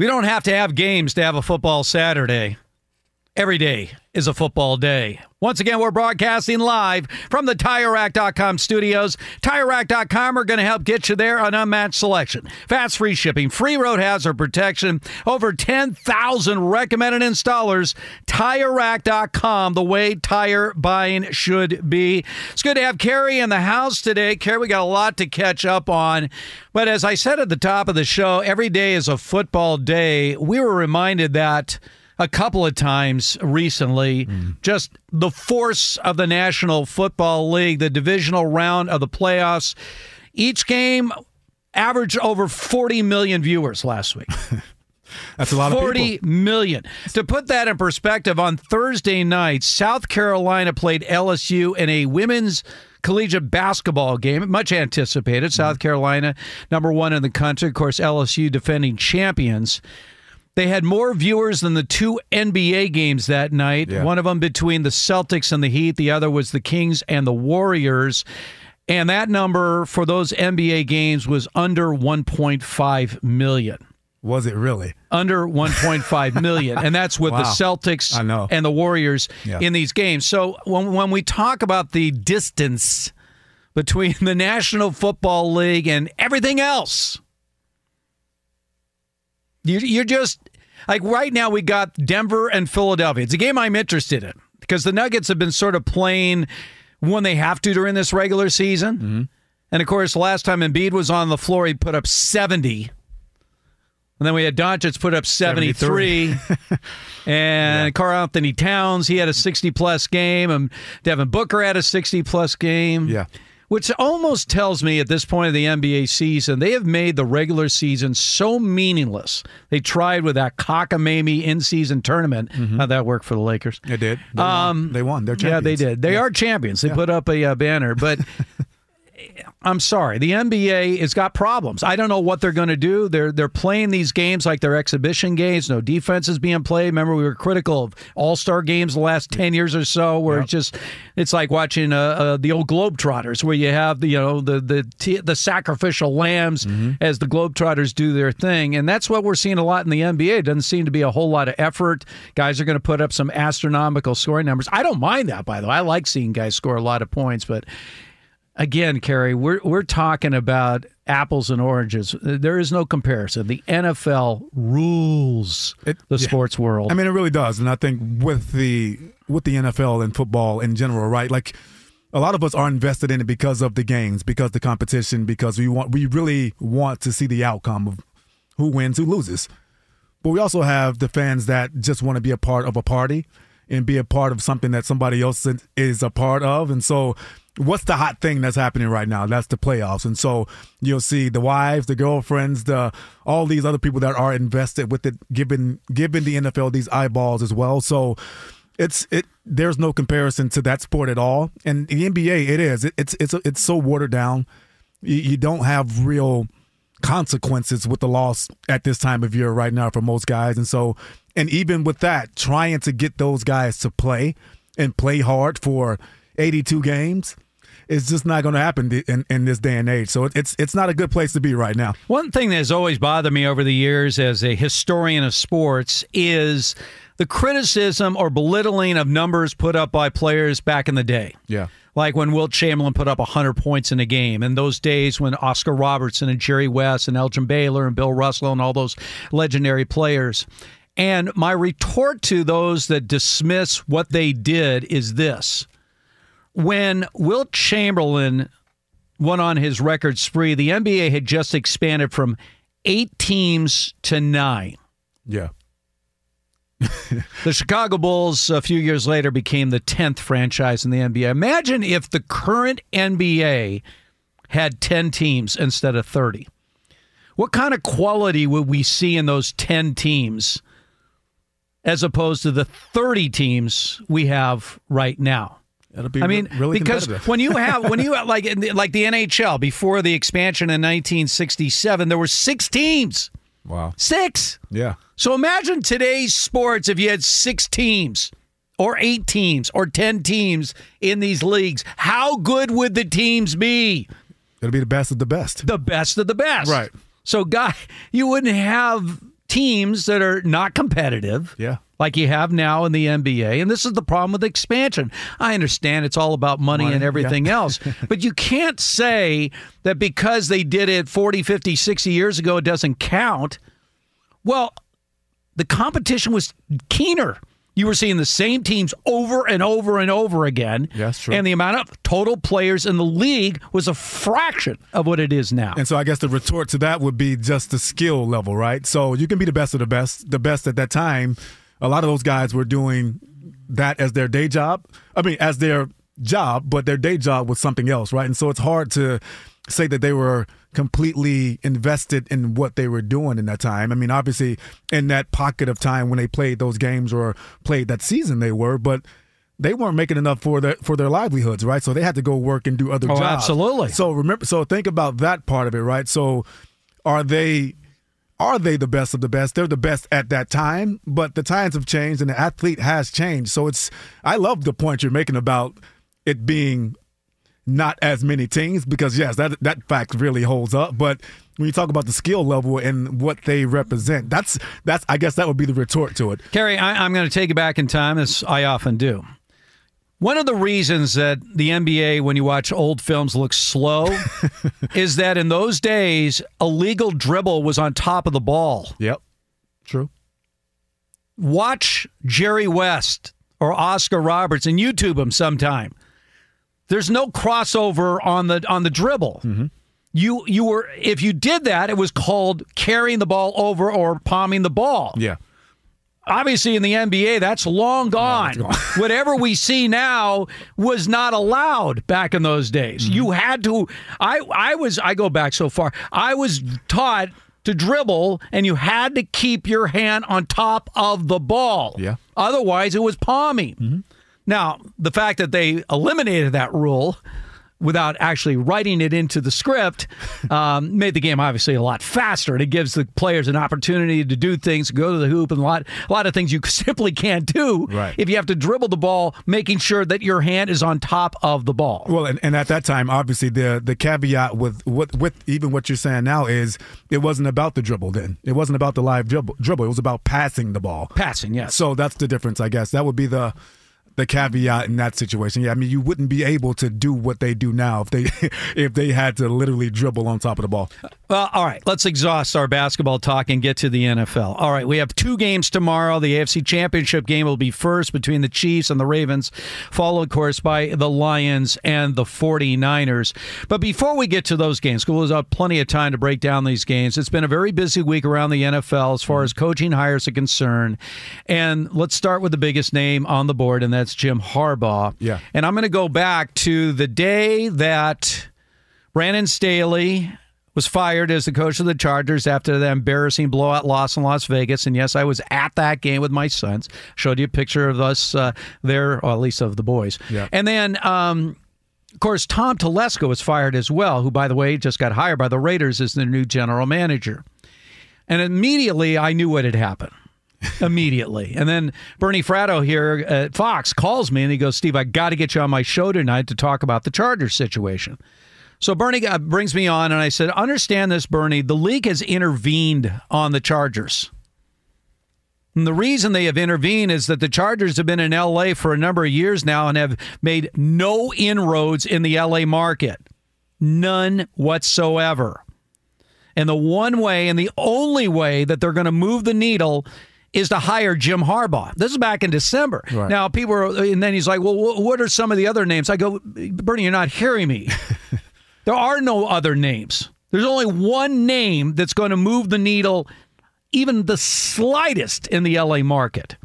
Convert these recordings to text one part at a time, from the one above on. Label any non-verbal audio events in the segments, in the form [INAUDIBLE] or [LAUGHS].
We don't have to have games to have a football Saturday. Every day is a football day. Once again, we're broadcasting live from the TireRack.com studios. TireRack.com are going to help get you there on unmatched selection, fast free shipping, free road hazard protection, over 10,000 recommended installers. TireRack.com, the way tire buying should be. It's good to have Kerry in the house today. Kerry, we got a lot to catch up on. But as I said at the top of the show, every day is a football day. We were reminded that a couple of times recently. Just the force of the National Football League, the divisional round of the playoffs. Each game averaged over 40 million viewers last week. [LAUGHS] That's a lot of Forty people. million. To put that in perspective, on Thursday night, South Carolina played LSU in a women's collegiate basketball game, much anticipated. South Mm-hmm. Carolina, number one in the country. Of course, LSU defending champions. They had more viewers than the two NBA games that night. Yeah. One of them between the Celtics and the Heat, the other was the Kings and the Warriors. And that number for those NBA games was under 1.5 million Was it really? under 1.5 [LAUGHS] million and that's with the Celtics I know. and the Warriors Yeah. in these games. So when when we talk about the distance between the National Football League and everything else, you you're just like right now we got Denver and Philadelphia. It's a game I'm interested in because the Nuggets have been sort of playing when they have to during this regular season. Mm-hmm. And of course, last time Embiid was on the floor, he put up 70. And then we had Doncic put up 73. [LAUGHS] and Karl Anthony Towns, he had a 60 plus game. And Devin Booker had a 60 plus game. Yeah. Which almost tells me at this point of the NBA season, they have made the regular season so meaningless. They tried with that cockamamie in season tournament. How'd that work for the Lakers? It did. They Um, won. They won. They're Yeah, they did. They are champions. They put up a uh, banner, but [LAUGHS] I'm sorry, the NBA has got problems. I don't know what they're going to do. They're they're playing these games like they're exhibition games. No defense is being played. Remember, we were critical of All Star games the last ten years or so, where it's just it's like watching uh, uh, the old Globetrotters, where you have the you know the the t- the sacrificial lambs as the Globetrotters do their thing, and that's what we're seeing a lot in the NBA. It doesn't seem to be a whole lot of effort. Guys are going to put up some astronomical scoring numbers. I don't mind that, by the way. I like seeing guys score a lot of points, but again, Kerry, we're we're talking about apples and oranges. There is no comparison. The NFL rules It- the yeah. sports world. I mean, it really does, and I think with the with the NFL and football in general, right? Like a lot of us are invested in it because of the games, because the competition, because we want we really want to see the outcome of who wins, who loses. but we also have the fans that just want to be a part of a party and be a part of something that somebody else is a part of. And so, what's the hot thing that's happening right now? That's the playoffs. And so, you'll see the wives, the girlfriends, the all these other people that are invested with it, giving giving the NFL these eyeballs as well. So. It's it. There's no comparison to that sport at all, and the NBA. It is. It, it's it's it's so watered down. You, you don't have real consequences with the loss at this time of year right now for most guys. And so, and even with that, trying to get those guys to play and play hard for 82 games it's just not going to happen in, in this day and age. So it's it's not a good place to be right now. One thing that has always bothered me over the years as a historian of sports is the criticism or belittling of numbers put up by players back in the day. Yeah like when Wilt Chamberlain put up 100 points in a game, and those days when Oscar Robertson and Jerry West and Elgin Baylor and Bill Russell and all those legendary players. And my retort to those that dismiss what they did is this. When Wilt Chamberlain went on his record spree, the NBA had just expanded from eight teams to nine. Yeah. [LAUGHS] the Chicago Bulls a few years later became the 10th franchise in the NBA. Imagine if the current NBA had 10 teams instead of 30. What kind of quality would we see in those 10 teams as opposed to the 30 teams we have right now? Be I mean, really because when you have when you [LAUGHS] have, like like the NHL before the expansion in 1967, there were six teams. Wow, six. Yeah. So imagine today's sports if you had six teams or eight teams or 10 teams in these leagues. How good would the teams be? It'll be the best of the best. The best of the best. Right. So, guy, you wouldn't have teams that are not competitive. Yeah. Like you have now in the NBA. And this is the problem with expansion. I understand it's all about money, money and everything yeah. [LAUGHS] else. But you can't say that because they did it 40, 50, 60 years ago, it doesn't count. Well, the competition was keener. You were seeing the same teams over and over and over again. Yes, true. And the amount of total players in the league was a fraction of what it is now. And so I guess the retort to that would be just the skill level, right? So you can be the best of the best. The best at that time, a lot of those guys were doing that as their day job. I mean, as their job, but their day job was something else, right? And so it's hard to say that they were completely invested in what they were doing in that time. I mean, obviously, in that pocket of time when they played those games or played that season, they were, but they weren't making enough for their for their livelihoods, right? So they had to go work and do other oh, jobs. Absolutely. So remember, so think about that part of it, right? So are they are they the best of the best? They're the best at that time, but the times have changed and the athlete has changed. So it's I love the point you're making about it being not as many teams because yes, that that fact really holds up. But when you talk about the skill level and what they represent, that's that's I guess that would be the retort to it. Kerry, I, I'm going to take you back in time, as I often do. One of the reasons that the NBA, when you watch old films, looks slow [LAUGHS] is that in those days, a legal dribble was on top of the ball. Yep, true. Watch Jerry West or Oscar Robertson YouTube them sometime. There's no crossover on the on the dribble. Mm-hmm. You you were if you did that, it was called carrying the ball over or palming the ball. Yeah. Obviously, in the NBA, that's long gone. gone. [LAUGHS] Whatever we see now was not allowed back in those days. Mm-hmm. You had to. I I was. I go back so far. I was taught to dribble, and you had to keep your hand on top of the ball. Yeah. Otherwise, it was palming. Mm-hmm. Now, the fact that they eliminated that rule without actually writing it into the script [LAUGHS] um, made the game obviously a lot faster. And it gives the players an opportunity to do things, go to the hoop, and a lot, a lot of things you [LAUGHS] simply can't do right. if you have to dribble the ball, making sure that your hand is on top of the ball. Well, and, and at that time, obviously, the the caveat with, with with even what you're saying now is it wasn't about the dribble then. It wasn't about the live dribble. dribble. It was about passing the ball. Passing, yes. So that's the difference, I guess. That would be the the caveat in that situation. Yeah, I mean, you wouldn't be able to do what they do now if they [LAUGHS] if they had to literally dribble on top of the ball. Well, all right, let's exhaust our basketball talk and get to the NFL. All right, we have two games tomorrow. The AFC Championship game will be first between the Chiefs and the Ravens, followed, of course, by the Lions and the 49ers. But before we get to those games, we'll have plenty of time to break down these games. It's been a very busy week around the NFL as far as coaching hires are concerned. And let's start with the biggest name on the board, and that's Jim Harbaugh. Yeah. And I'm going to go back to the day that Brandon Staley was fired as the coach of the Chargers after the embarrassing blowout loss in Las Vegas. And yes, I was at that game with my sons. Showed you a picture of us uh, there, or at least of the boys. Yeah. And then, um, of course, Tom Telesco was fired as well, who, by the way, just got hired by the Raiders as the new general manager. And immediately I knew what had happened. [LAUGHS] immediately. And then Bernie Fratto here at Fox calls me and he goes, Steve, I got to get you on my show tonight to talk about the Chargers situation. So Bernie uh, brings me on, and I said, Understand this, Bernie. The league has intervened on the Chargers. And the reason they have intervened is that the Chargers have been in LA for a number of years now and have made no inroads in the LA market. None whatsoever. And the one way and the only way that they're going to move the needle is to hire Jim Harbaugh. This is back in December. Right. Now, people are, and then he's like, well, what are some of the other names? I go, Bernie, you're not hearing me. [LAUGHS] there are no other names. There's only one name that's going to move the needle, even the slightest, in the LA market.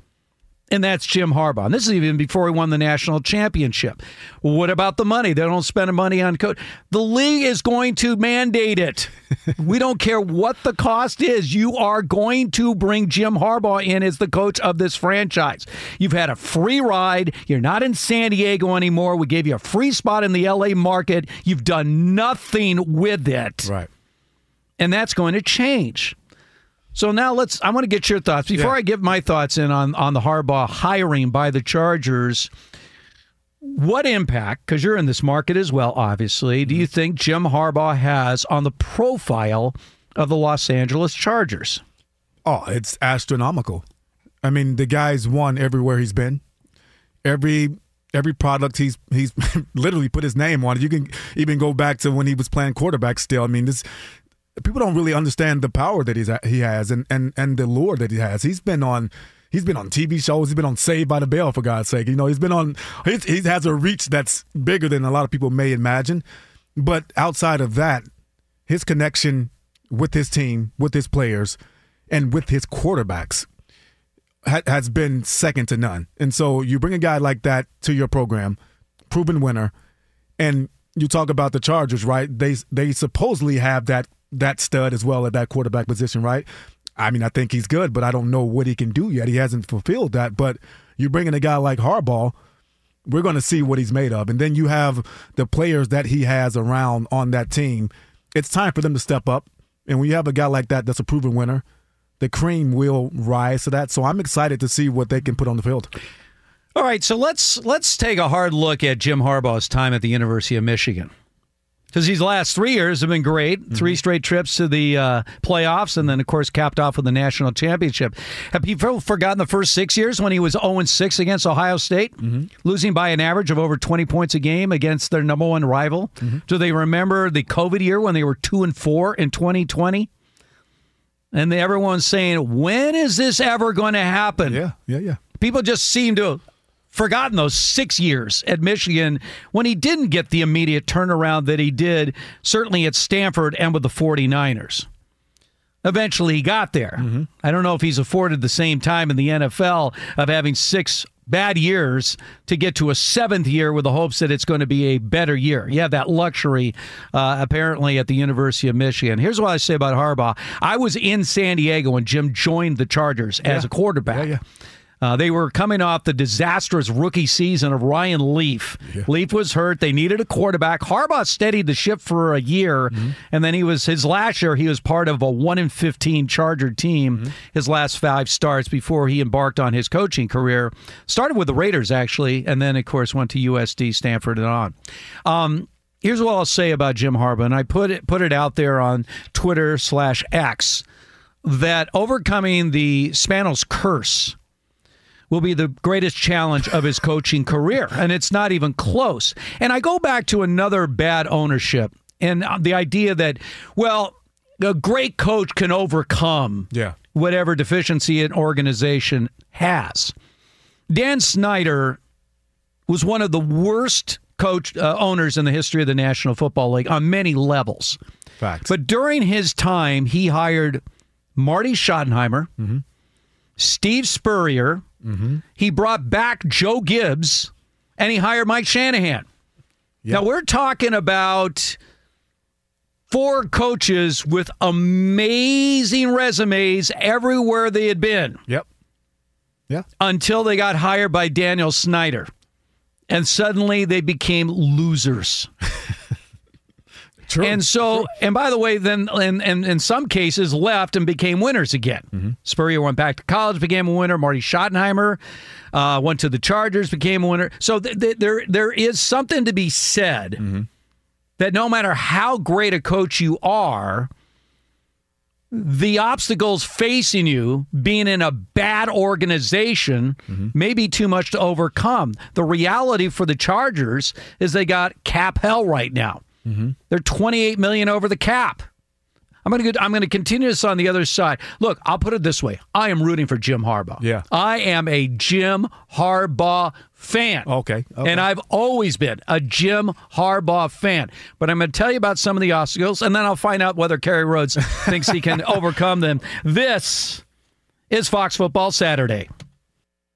And that's Jim Harbaugh. And this is even before he won the national championship. What about the money? They don't spend money on coach. The league is going to mandate it. [LAUGHS] we don't care what the cost is. You are going to bring Jim Harbaugh in as the coach of this franchise. You've had a free ride. You're not in San Diego anymore. We gave you a free spot in the LA market. You've done nothing with it. Right. And that's going to change. So now let's. I want to get your thoughts before Yeah. I give my thoughts in on on the Harbaugh hiring by the Chargers. What impact? Because you're in this market as well, obviously. Do you mm-hmm. think Jim Harbaugh has on the profile of the Los Angeles Chargers? Oh, it's astronomical. I mean, the guy's won everywhere he's been. Every every product he's he's [LAUGHS] literally put his name on it. You can even go back to when he was playing quarterback still. I mean, this people don't really understand the power that he's he has and and and the lure that he has. He's been on he's been on TV shows. He's been on Saved by the Bell for God's sake. You know, he's been on he has a reach that's bigger than a lot of people may imagine. But outside of that, his connection with his team, with his players, and with his quarterbacks ha- has been second to none. And so you bring a guy like that to your program, proven winner, and you talk about the Chargers, right? They they supposedly have that that stud as well at that quarterback position, right? I mean, I think he's good, but I don't know what he can do yet. He hasn't fulfilled that. But you bring in a guy like Harbaugh, we're going to see what he's made of. And then you have the players that he has around on that team. It's time for them to step up. And when you have a guy like that that's a proven winner, the cream will rise to that. So I'm excited to see what they can put on the field. All right, so let's let's take a hard look at Jim Harbaugh's time at the University of Michigan. Because these last three years have been great. Mm-hmm. Three straight trips to the uh, playoffs, and then, of course, capped off with the national championship. Have people forgotten the first six years when he was 0 6 against Ohio State, mm-hmm. losing by an average of over 20 points a game against their number one rival? Mm-hmm. Do they remember the COVID year when they were 2 and 4 in 2020? And everyone's saying, when is this ever going to happen? Yeah, yeah, yeah. People just seem to forgotten those six years at Michigan when he didn't get the immediate turnaround that he did, certainly at Stanford and with the 49ers. Eventually, he got there. I don't know if he's afforded the same time in the NFL of having six bad years to get to a seventh year with the hopes that it's going to be a better year. You have that luxury, uh, apparently, at the University of Michigan. Here's what I say about Harbaugh I was in San Diego when Jim joined the Chargers as a quarterback. Yeah, yeah. Uh, they were coming off the disastrous rookie season of Ryan Leaf. Leaf was hurt. They needed a quarterback. Harbaugh steadied the ship for a year, and then he was his last year. He was part of a one in fifteen Charger team. His last five starts before he embarked on his coaching career. Started with the Raiders actually, and then of course went to USD, Stanford, and on. Um, here's what I'll say about Jim Harbaugh, and I put it put it out there on Twitter slash X that overcoming the Spanos curse will be the greatest challenge of his coaching career. And it's not even close. And I go back to another bad ownership and the idea that, well, a great coach can overcome Yeah. whatever deficiency an organization has. Dan Snyder was one of the worst coach uh, owners in the history of the National Football League on many levels. Facts. But during his time, he hired Marty Schottenheimer, Steve Spurrier. Mm-hmm. He brought back Joe Gibbs, and he hired Mike Shanahan. Now we're talking about four coaches with amazing resumes everywhere they had been yep. Yeah. until they got hired by Daniel Snyder. And suddenly they became losers. [LAUGHS] True. And so, and by the way, then, and, and in some cases, left and became winners again. Mm-hmm. Spurrier went back to college, became a winner. Marty Schottenheimer uh, went to the Chargers, became a winner. So th- th- there, there is something to be said mm-hmm. that no matter how great a coach you are, the obstacles facing you being in a bad organization mm-hmm. may be too much to overcome. The reality for the Chargers is they got cap hell right now. Mm-hmm. They're 28 million over the cap. I'm going to I'm going to continue this on the other side. Look, I'll put it this way. I am rooting for Jim Harbaugh. Yeah. I am a Jim Harbaugh fan. Okay, okay. And I've always been a Jim Harbaugh fan. But I'm going to tell you about some of the obstacles and then I'll find out whether Kerry Rhodes [LAUGHS] thinks he can overcome them. This is Fox Football Saturday.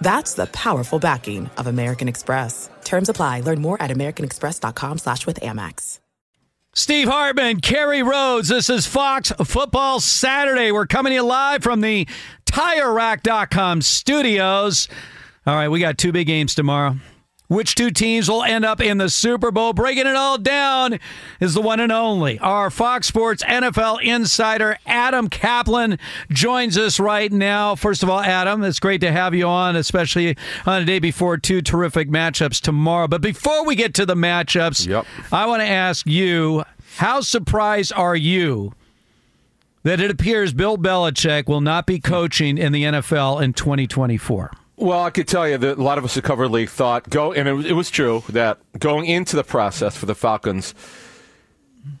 That's the powerful backing of American Express. Terms apply. Learn more at americanexpress.com slash with Amex. Steve Hartman, Kerry Rhodes. This is Fox Football Saturday. We're coming to you live from the TireRack.com studios. All right, we got two big games tomorrow. Which two teams will end up in the Super Bowl? Breaking it all down is the one and only. Our Fox Sports NFL insider, Adam Caplan, joins us right now. First of all, Adam, it's great to have you on, especially on a day before two terrific matchups tomorrow. But before we get to the matchups, Yep. I want to ask you how surprised are you that it appears Bill Belichick will not be coaching in the NFL in 2024? Well, I could tell you that a lot of us who cover league thought go, and it was, it was true that going into the process for the Falcons,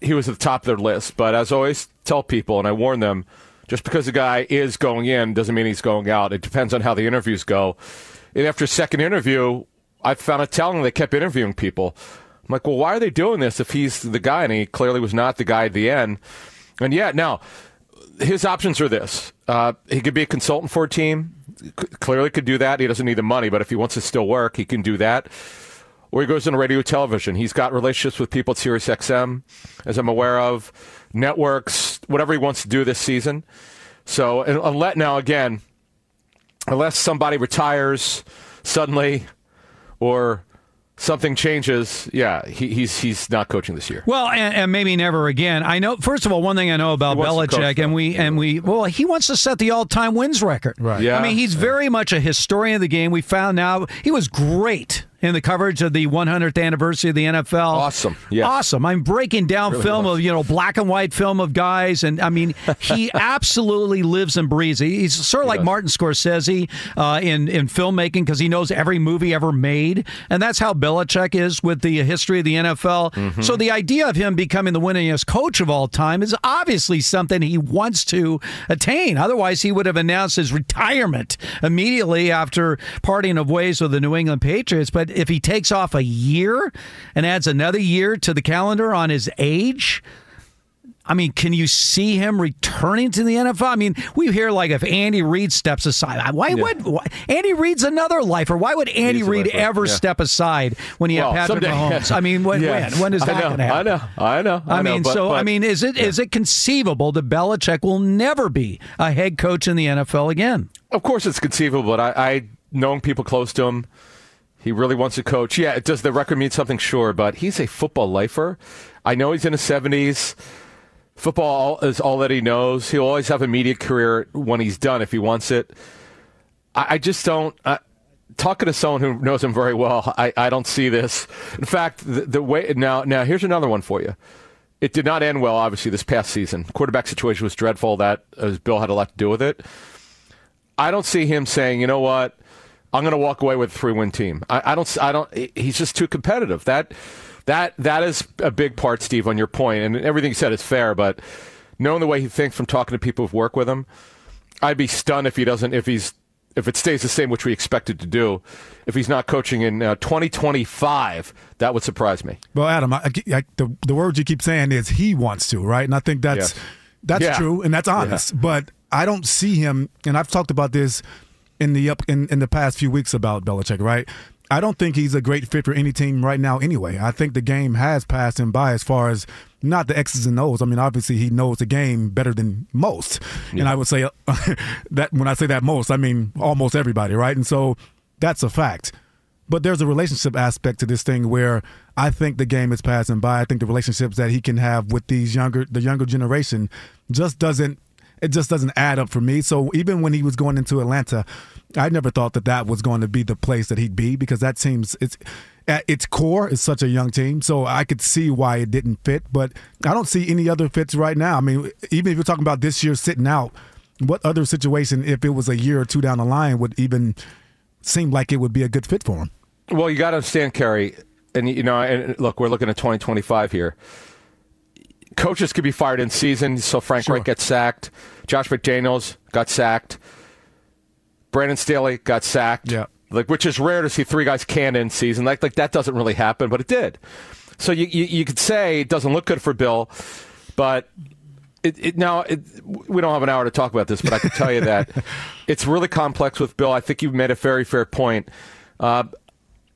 he was at the top of their list. But as I always tell people, and I warn them, just because a guy is going in doesn't mean he's going out. It depends on how the interviews go. And after a second interview, I found it telling they kept interviewing people. I'm like, well, why are they doing this if he's the guy? And he clearly was not the guy at the end. And yet, now, his options are this uh, he could be a consultant for a team clearly could do that. He doesn't need the money but if he wants to still work he can do that. Or he goes into radio television. He's got relationships with people at sirius xm as i'm aware of networks whatever he wants to do this season. So and unless now again unless somebody retires suddenly or something changes, yeah, he, he's he's not coaching this year. Well, and, and, maybe never again. I know. First of all, one thing I know about Belichick, and we and we well, he wants to set the all-time wins record. Right. Yeah. I mean, he's yeah. very much a historian of the game. We found out he was great in the coverage of the 100th anniversary of the NFL. Awesome. Yeah. Awesome. I'm breaking down really film was. of, you know, black and white film of guys. And I mean, he [LAUGHS] absolutely lives and breathes. He's sort of like does. Martin Scorsese uh, in, in filmmaking because he knows every movie ever made. And that's how Belichick is with the history of the NFL. Mm-hmm. So the idea of him becoming the winningest coach of all time is obviously something he wants to attain. Otherwise, he would have announced his retirement immediately after parting of ways with the New England Patriots. But if he takes off a year and adds another year to the calendar on his age, I mean, can you see him returning to the NFL? I mean, we hear like if Andy Reid steps aside, why Yeah. would why, Andy Reid's another lifer? Why would Andy Reid ever yeah. step aside when you Well, have Patrick someday. Mahomes? I mean, when, when when is that going to happen? I know. I know. I, I know, mean, but- so I mean, is it is it conceivable that Belichick will never be a head coach in the NFL again? Of course, it's conceivable, but I, I knowing people close to him, he really wants to coach. Yeah, does the record mean something? Sure, but he's a football lifer. I know he's in his seventies. Football is all that he knows. He'll always have a media career when he's done if he wants it. I, I just don't. I, talking to someone who knows him very well, I, I don't see this. In fact, the, the way now now here's another one for you. It did not end well, obviously, this past season. Quarterback situation was dreadful. That as Bill had a lot to do with it. I don't see him saying, you know what, I'm going to walk away with a three win team. I, I don't. I don't. He's just too competitive. That that that is a big part, Steve, on your point, and everything you said is fair. But knowing the way he thinks from talking to people who've worked with him, I'd be stunned if he doesn't. If he's if it stays the same, which we expected to do, if he's not coaching in uh, 2025, that would surprise me. Well, Adam, I, I, the the word you keep saying is he wants to, right? And I think that's Yes. that's Yeah. true and that's honest. But I don't see him, and I've talked about this in the up in, in the past few weeks about Belichick, right? I don't think he's a great fit for any team right now. Anyway, I think the game has passed him by as far as not the X's and O's. I mean, obviously he knows the game better than most, and I would say uh, [LAUGHS] that when I say that most, I mean almost everybody, right? And so that's a fact. But there's a relationship aspect to this thing where I think the game is passing by. I think the relationships that he can have with these younger, the younger generation, just doesn't. It just doesn't add up for me. So even when he was going into Atlanta, I never thought that that was going to be the place that he'd be because that seems it's at its core is such a young team. So I could see why it didn't fit, but I don't see any other fits right now. I mean, even if you're talking about this year sitting out, what other situation, if it was a year or two down the line, would even seem like it would be a good fit for him? Well, you got to understand, Kerry, and you know, and look, we're looking at 2025 here. Coaches could be fired in season, so Frank Sure. Reich gets sacked. Josh McDaniels got sacked. Brandon Staley got sacked. Yeah. like which is rare to see three guys can in season. Like like that doesn't really happen, but it did. So you you, you could say it doesn't look good for Bill, but it, it now it, we don't have an hour to talk about this, but I can tell you that [LAUGHS] it's really complex with Bill. I think you've made a very fair point. Uh,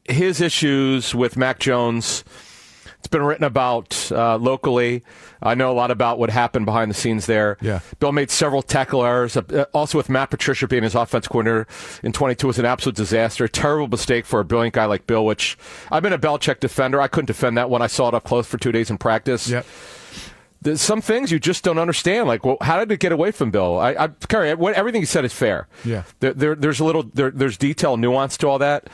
his issues with Mac Jones. It's been written about uh, locally. I know a lot about what happened behind the scenes there. Yeah. Bill made several tackle errors. Uh, also, with Matt Patricia being his offense coordinator in 22 was an absolute disaster. A terrible mistake for a brilliant guy like Bill, which I've been a Belichick defender. I couldn't defend that one. I saw it up close for two days in practice. Yep. There's some things you just don't understand. Like, well, how did it get away from Bill? I, I Kerry, what, everything he said is fair. Yeah. There, there, there's a little, there, there's detail, nuance to all that,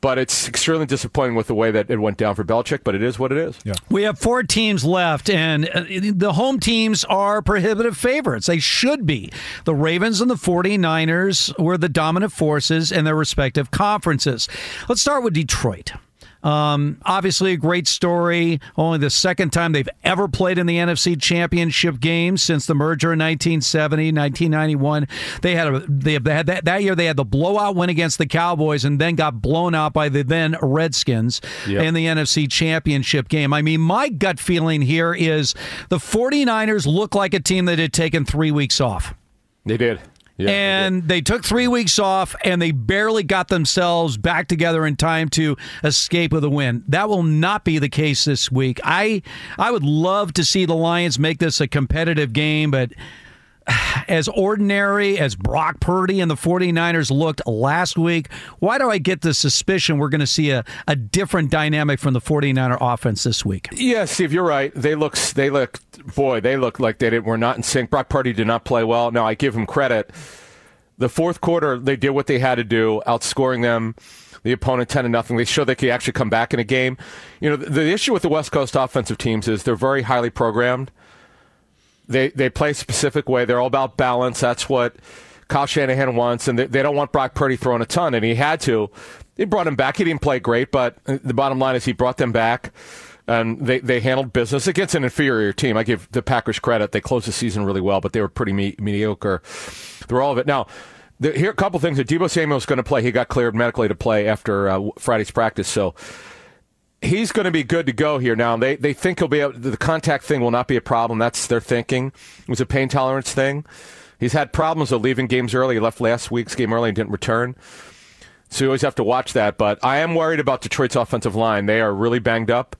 but it's extremely disappointing with the way that it went down for Belichick. But it is what it is. Yeah. We have four teams left, and uh, the home teams are prohibitive favorites. They should be. The Ravens and the 49ers were the dominant forces in their respective conferences. Let's start with Detroit. Um, obviously, a great story. Only the second time they've ever played in the NFC Championship game since the merger in 1970, 1991. They had a they had that, that year. They had the blowout win against the Cowboys, and then got blown out by the then Redskins Yep. in the NFC Championship game. I mean, my gut feeling here is the 49ers look like a team that had taken three weeks off. They did. Yeah, they and they, took three weeks off and they barely got themselves back together in time to escape with a win. That will not be the case this week. I I would love to see the Lions make this a competitive game, but as ordinary as Brock Purdy and the 49ers looked last week, why do I get the suspicion we're going to see a, a different dynamic from the 49er offense this week? Yeah, Steve, you're right. They look, they look, boy, they look like they didn't, were not in sync. Brock Purdy did not play well. Now, I give him credit. The fourth quarter, they did what they had to do, outscoring them the opponent 10 to nothing. They show they can actually come back in a game. You know, the, the issue with the West Coast offensive teams is they're very highly programmed. They they play a specific way. They're all about balance. That's what Kyle Shanahan wants, and they, they don't want Brock Purdy throwing a ton, and he had to. He brought him back. He didn't play great, but the bottom line is he brought them back, and they, they handled business against an inferior team. I give the Packers credit. They closed the season really well, but they were pretty me- mediocre through all of it. Now, here are a couple things. That Deebo Samuel's going to play. He got cleared medically to play after uh, Friday's practice, so he's going to be good to go here now. They they think he'll be able, the contact thing will not be a problem. That's their thinking. It was a pain tolerance thing. He's had problems of leaving games early. He left last week's game early and didn't return. So you always have to watch that. But I am worried about Detroit's offensive line. They are really banged up.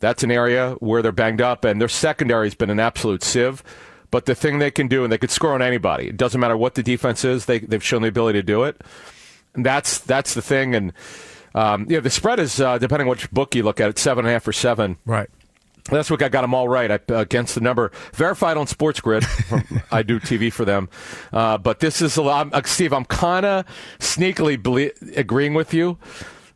That's an area where they're banged up, and their secondary has been an absolute sieve. But the thing they can do, and they could score on anybody. It doesn't matter what the defense is. They they've shown the ability to do it. And that's that's the thing. And um, yeah, the spread is uh, depending which book you look at. It's seven and a half or seven. Right. That's what I got them all right I, uh, against the number verified on Sports Grid. [LAUGHS] I do TV for them, uh, but this is a lot. Uh, Steve, I'm kind of sneakily ble- agreeing with you,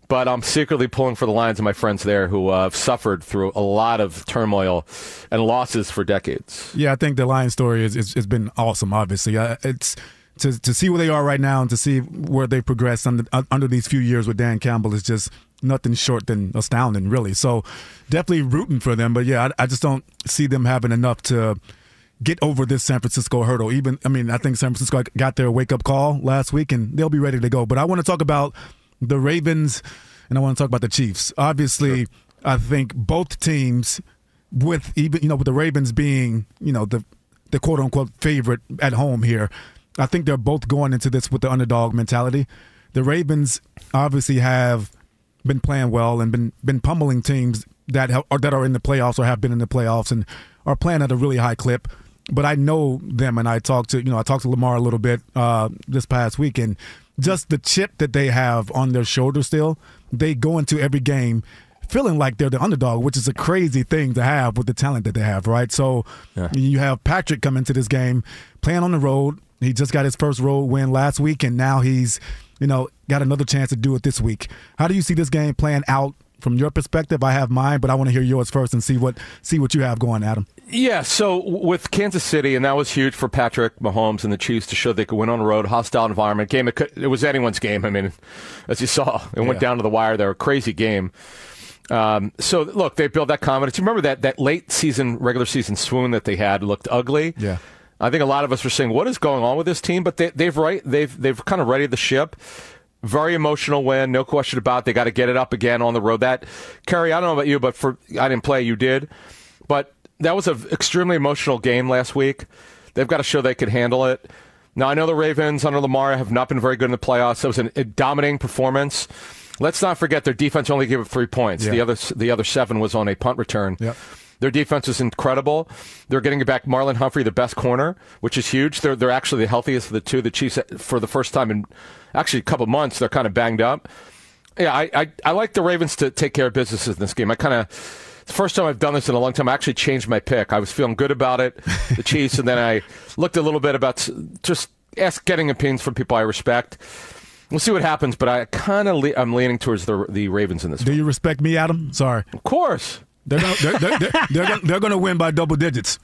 but I'm secretly pulling for the Lions and my friends there who uh, have suffered through a lot of turmoil and losses for decades. Yeah, I think the Lions story is it's been awesome. Obviously, uh, it's to to see where they are right now and to see where they've progressed under under these few years with Dan Campbell is just nothing short than astounding, really. So definitely rooting for them. But yeah, I, I just don't see them having enough to get over this San Francisco hurdle. Even I mean, I think San Francisco got their wake up call last week and they'll be ready to go. But I want to talk about the Ravens and I want to talk about the Chiefs. Obviously, sure. I think both teams with even you know with the Ravens being you know the the quote unquote favorite at home here I think they're both going into this with the underdog mentality. The Ravens obviously have been playing well and been been pummeling teams that have, or that are in the playoffs or have been in the playoffs and are playing at a really high clip. But I know them, and I talked to you know I talked to Lamar a little bit uh, this past week, and just the chip that they have on their shoulder still, they go into every game feeling like they're the underdog, which is a crazy thing to have with the talent that they have, right? So yeah. you have Patrick come into this game playing on the road, he just got his first road win last week, and now he's, you know, got another chance to do it this week. How do you see this game playing out from your perspective? I have mine, but I want to hear yours first and see what see what you have going, Adam. Yeah, so with Kansas City, and that was huge for Patrick Mahomes and the Chiefs to show they could win on the road, hostile environment game. It, could, it was anyone's game. I mean, [LAUGHS] as you saw, it went down to the wire. There, a crazy game. Um, so look, they built that confidence. You remember that that late season, regular season swoon that they had looked ugly. Yeah. I think a lot of us are saying, "What is going on with this team?" But they, they've right, they've they've kind of readied the ship. Very emotional win, no question about. It. They got to get it up again on the road. That Kerry, I don't know about you, but for I didn't play, you did. But that was an extremely emotional game last week. They've got to show they could handle it. Now I know the Ravens under Lamar have not been very good in the playoffs. It was an, a dominating performance. Let's not forget their defense only gave up three points. Yeah. The other the other seven was on a punt return. Yep. Their defense is incredible. They're getting back Marlon Humphrey, the best corner, which is huge. They're they're actually the healthiest of the two. The Chiefs, for the first time in actually a couple months, they're kind of banged up. Yeah, I, I, I like the Ravens to take care of business in this game. I kind of it's the first time I've done this in a long time. I actually changed my pick. I was feeling good about it, the [LAUGHS] Chiefs, and then I looked a little bit about just ask getting opinions from people I respect. We'll see what happens, but I kind of le- I'm leaning towards the the Ravens in this. Do one. you respect me, Adam? Sorry. Of course. They're gonna, they're, they're, they're, they're, gonna, they're gonna win by double digits.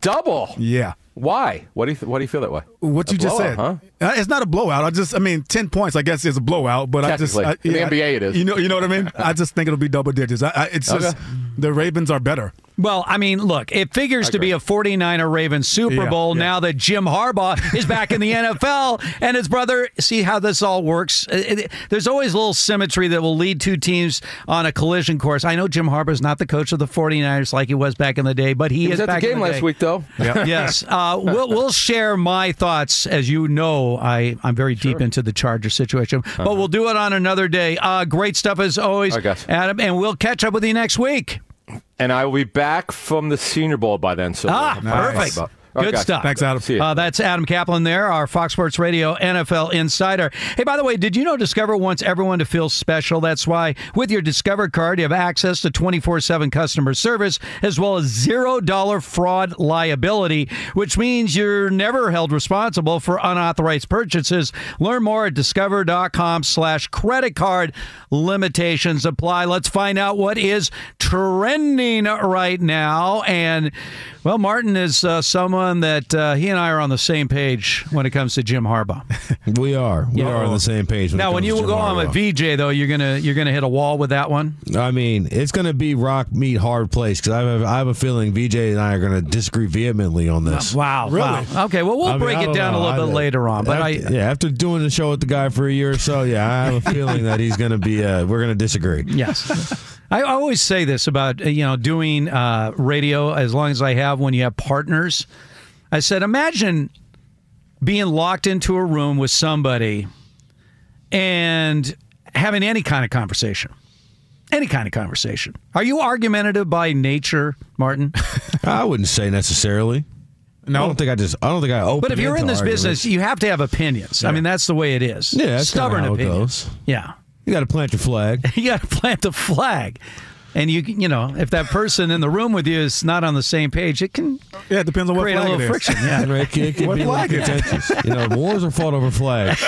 Double? Yeah. Why? What do you th- Why do you feel that way? What you just said? Huh? Uh, it's not a blowout. I just, I mean, ten points. I guess is a blowout, but I just, I, in the NBA, it is. You know, you know what I mean. I just think it'll be double digits. I, I, it's just okay. The Ravens are better. Well, I mean, look, it figures to be a 49er Ravens Super yeah, Bowl yeah. now that Jim Harbaugh is back in the [LAUGHS] NFL and his brother. See how this all works? It, it, there's always a little symmetry that will lead two teams on a collision course. I know Jim Harbaugh is not the coach of the 49ers like he was back in the day, but he, he is at back the game the last week, though. Yep. [LAUGHS] yes. Uh, we'll, we'll share my thoughts. As you know, I, I'm very sure. deep into the Charger situation, uh-huh. but we'll do it on another day. Uh, great stuff as always, Adam, and we'll catch up with you next week and I will be back from the Senior Bowl by then. So ah, perfect. Good stuff. Thanks, Adam. Uh, that's Adam Caplan there, our Fox Sports Radio NFL insider. Hey, by the way, did you know Discover wants everyone to feel special? That's why with your Discover card, you have access to 24 7 customer service as well as $0 fraud liability, which means you're never held responsible for unauthorized purchases. Learn more at discover.com slash credit card. Limitations apply. Let's find out what is trending right now. And, well, Martin is uh, someone that uh, he and I are on the same page when it comes to Jim Harbaugh. [LAUGHS] We are. We Yeah. are on the same page. When it now, when you to Jim go on with VJ, though, you're gonna you're gonna hit a wall with that one. I mean, it's going to be rock meet hard place because I have, I have a feeling VJ and I are going to disagree vehemently on this. Wow, wow. Okay, well, we'll I break I it down know. a little I- bit later on. But I, yeah, after doing the show with the guy for a year or so, yeah, I have a feeling that he's going to be. Uh, we're going to disagree. Yes. [LAUGHS] I always say this about uh, you know doing uh, radio as long as I have when you have partners. I said, imagine being locked into a room with somebody and having any kind of conversation. Any kind of conversation. Are you argumentative by nature, Martin? [LAUGHS] I wouldn't say necessarily. No. I don't think I just. I don't think I open. But if you're in this arguments. business, you have to have opinions. I mean, that's the way it is. Yeah, stubborn opinions. Yeah, you got to plant your flag. [LAUGHS] you got to plant the flag. And you, you know, if that person in the room with you is not on the same page, it can Yeah, it depends on what create a little it is. friction. Yeah. it could, it could What be flag like is contentious. You know, wars are fought over flags.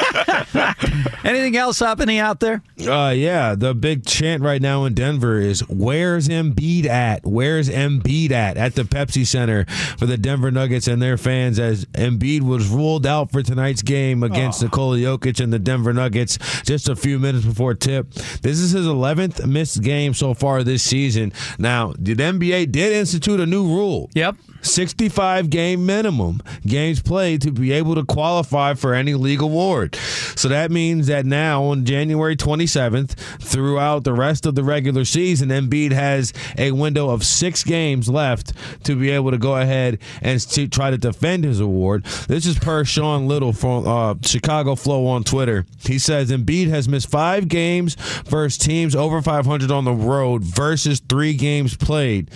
[LAUGHS] Anything else happening out there? Uh, yeah, the big chant right now in Denver is "Where's Embiid at? Where's Embiid at?" At the Pepsi Center for the Denver Nuggets and their fans, as Embiid was ruled out for tonight's game against Nikola Jokic and the Denver Nuggets just a few minutes before tip. This is his 11th missed game so far this season. Now, the NBA did institute a new rule. Yep. 65 game minimum games played to be able to qualify for any league award. So that means that now on January 27th, throughout the rest of the regular season, Embiid has a window of six games left to be able to go ahead and to try to defend his award. This is per Sean Little from uh, Chicago Flow on Twitter. He says Embiid has missed five games versus teams over 500 on the road versus three games played.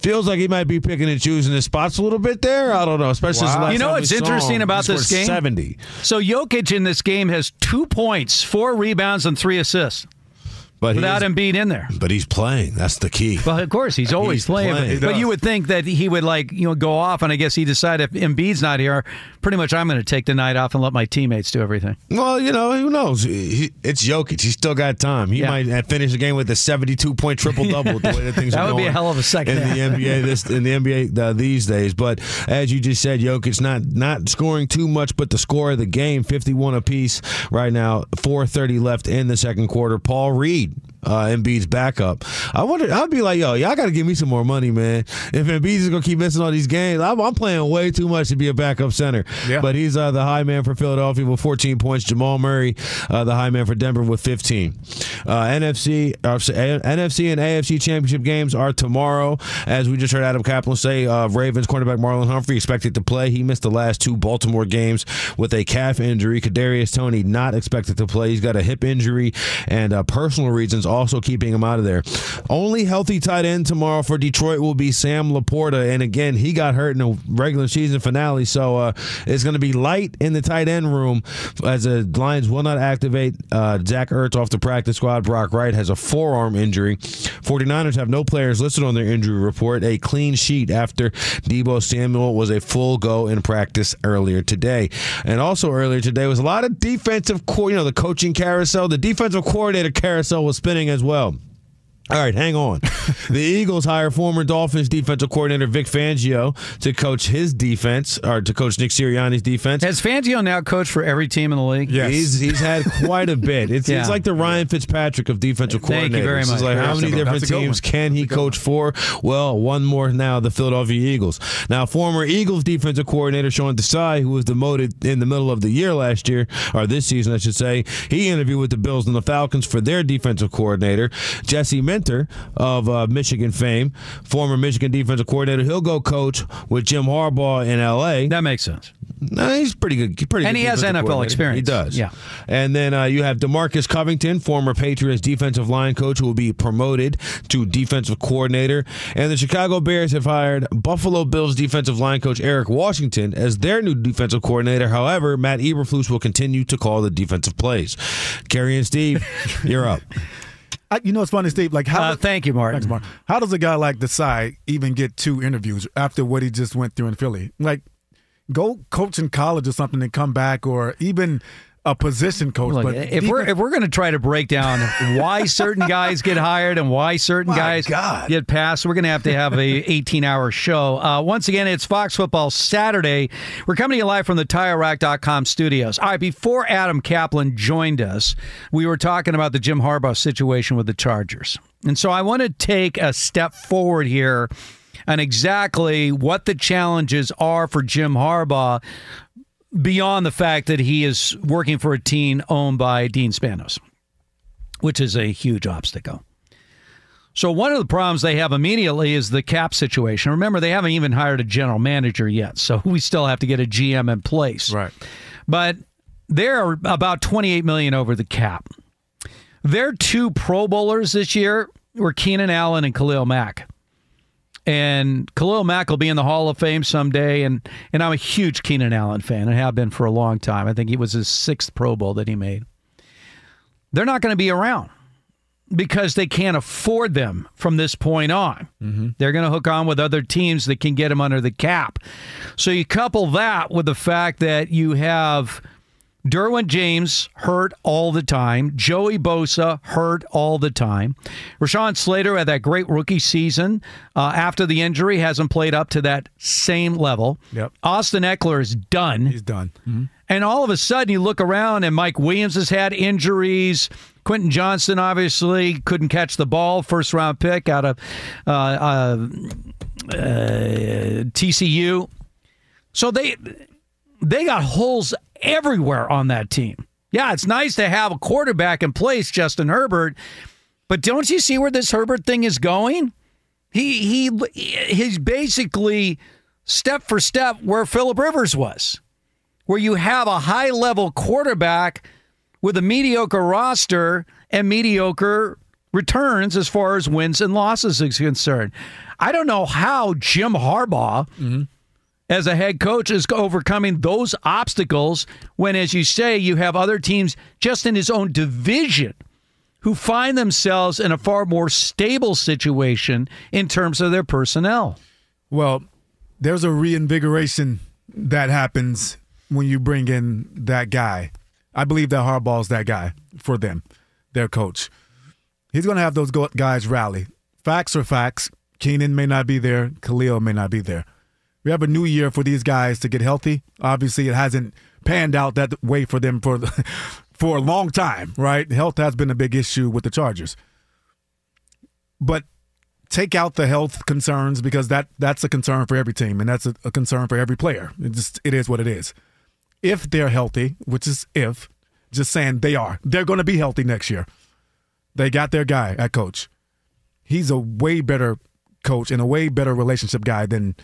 Feels like he might be picking and choosing his spots a little bit there. I don't know, especially last You know what's interesting about this game? 70. So Jokic in this game has two points, four rebounds, and three assists But without he's, Embiid in there. but he's playing. That's the key. Well, of course, he's always He's playing. playing. But, but you would think that he would like you know go off, and I guess he decided if Embiid's not here, pretty much I'm going to take the night off and let my teammates do everything. Well, you know, who knows? He, it's Jokic. He's still got time. He Yeah. might finish the game with a 72 point triple double. the way that things [LAUGHS] That would be a hell of a second in the. NBA. This in the NBA uh, these days. But as you just said, Jokic not not scoring too much, but the score of the game, 51 apiece right now. 4:30 left in the second quarter. Paul Reed. Uh, Embiid's backup. I wonder. I'd be like, yo, y'all got to give me some more money, man. If Embiid is gonna keep missing all these games, I'm, I'm playing way too much to be a backup center. Yeah. But he's uh, the high man for Philadelphia with 14 points. Jamal Murray, uh, the high man for Denver with 15. Uh, NFC, uh, NFC and AFC championship games are tomorrow. As we just heard Adam Caplan say, uh, Ravens cornerback Marlon Humphrey expected to play. He missed the last two Baltimore games with a calf injury. Kadarius Toney not expected to play. He's got a hip injury and uh, personal reasons also keeping him out of there. Only healthy tight end tomorrow for Detroit will be Sam LaPorta, and again he got hurt in the regular season finale, so uh, it's going to be light in the tight end room as the Lions will not activate uh, Zach Ertz off the practice squad. Brock Wright has a forearm injury. 49ers have no players listed on their injury report. A clean sheet after Deebo Samuel was a full go in practice earlier today, and also earlier today was a lot of defensive, co- you know, the coaching carousel, the defensive coordinator carousel was spinning as well. All right, hang on. [LAUGHS] the Eagles hire former Dolphins defensive coordinator Vic Fangio to coach his defense, or to coach Nick Sirianni's defense. Has Fangio now coached for every team in the league? Yes. He's he's had quite a bit. It's, [LAUGHS] Yeah. it's like the Ryan Fitzpatrick of defensive coordinators. Thank you very It's much. like Very how many different That's a good teams one. can he coach for? Well, one more now, the Philadelphia Eagles. Now, former Eagles defensive coordinator Sean Desai, who was demoted in the middle of the year last year, or this season, I should say, he interviewed with the Bills and the Falcons for their defensive coordinator. Jesse Minter of uh, Michigan fame, former Michigan defensive coordinator, he'll go coach with Jim Harbaugh in L.A. That makes sense. No, he's pretty good. Pretty And good he has NFL experience. He does. Yeah. And then uh, you have DeMarcus Covington, former Patriots defensive line coach, who will be promoted to defensive coordinator. And the Chicago Bears have hired Buffalo Bills defensive line coach Eric Washington as their new defensive coordinator. However, Matt Eberflus will continue to call the defensive plays. Kerry and Steve, you're up. [LAUGHS] I, you know, it's funny, Steve. Like, how? Uh, thank you, Martin. Thanks, Martin. How does a guy like Desai even get two interviews after what he just went through in Philly? Like, go coach in college or something and come back, or even a position coach. Look, but if we're if we're going to try to break down why certain guys get hired and why certain guys God. get passed, we're going to have to have a [LAUGHS] 18 hour show. Uh, once again, it's Fox Football Saturday. We're coming to you live from the TireRack.com studios. All right, before Adam Caplan joined us, we were talking about the Jim Harbaugh situation with the Chargers, and so I want to take a step forward here. and exactly what the challenges are for Jim Harbaugh beyond the fact that he is working for a team owned by Dean Spanos, which is a huge obstacle. So one of the problems they have immediately is the cap situation. Remember, they haven't even hired a general manager yet, so [LAUGHS] we still have to get a GM in place. Right. But they're about 28 million over the cap. Their two Pro Bowlers this year were Keenan Allen and Khalil Mack. And Khalil Mack will be in the Hall of Fame someday. And, and I'm a huge Keenan Allen fan and have been for a long time. I think he was his sixth Pro Bowl that he made. They're not going to be around because they can't afford them from this point on. Mm-hmm. They're going to hook on with other teams that can get them under the cap. So you couple that with the fact that you have Derwin James hurt all the time, Joey Bosa hurt all the time. Rashawn Slater had that great rookie season. Uh, after the injury, hasn't played up to that same level. Yep. Austin Ekeler is done. he's done. And all of a sudden, you look around, and Mike Williams has had injuries. Quentin Johnston obviously couldn't catch the ball, first round pick out of uh, uh, uh, TCU. So they they got holes everywhere on that team. Yeah, it's nice to have a quarterback in place, Justin Herbert, but don't you see where this Herbert thing is going? He he he's basically step for step where Philip Rivers was where you have a high level quarterback with a mediocre roster and mediocre returns as far as wins and losses is concerned. I don't know how Jim Harbaugh, mm-hmm. As a head coach, is overcoming those obstacles when, as you say, you have other teams just in his own division who find themselves in a far more stable situation in terms of their personnel. Well, there's a reinvigoration that happens when you bring in that guy. I believe that Harbaugh's that guy for them, their coach. He's going to have those guys rally. Facts are facts. Keenan may not be there. Khalil may not be there. We have a new year for these guys to get healthy. Obviously, it hasn't panned out that way for them for [LAUGHS] for a long time, right? Health has been a big issue with the Chargers. But take out the health concerns because that that's a concern for every team and that's a, a concern for every player. It just it is what it is. If they're healthy, which is if, just saying they are, they're going to be healthy next year. They got their guy at coach. He's a way better coach and a way better relationship guy than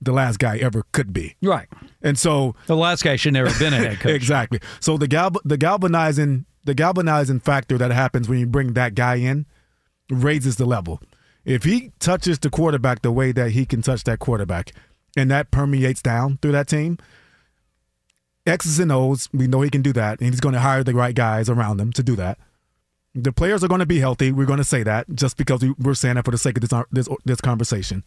the last guy ever could be. Right. And so The last guy should never have been a head coach. [LAUGHS] exactly. So the gal the galvanizing the galvanizing factor that happens when you bring that guy in raises the level. If he touches the quarterback the way that he can touch that quarterback, and that permeates down through that team, X's and O's, we know he can do that, and he's going to hire the right guys around him to do that. The players are going to be healthy. We're going to say that just because we, we're saying that for the sake of this this, this conversation.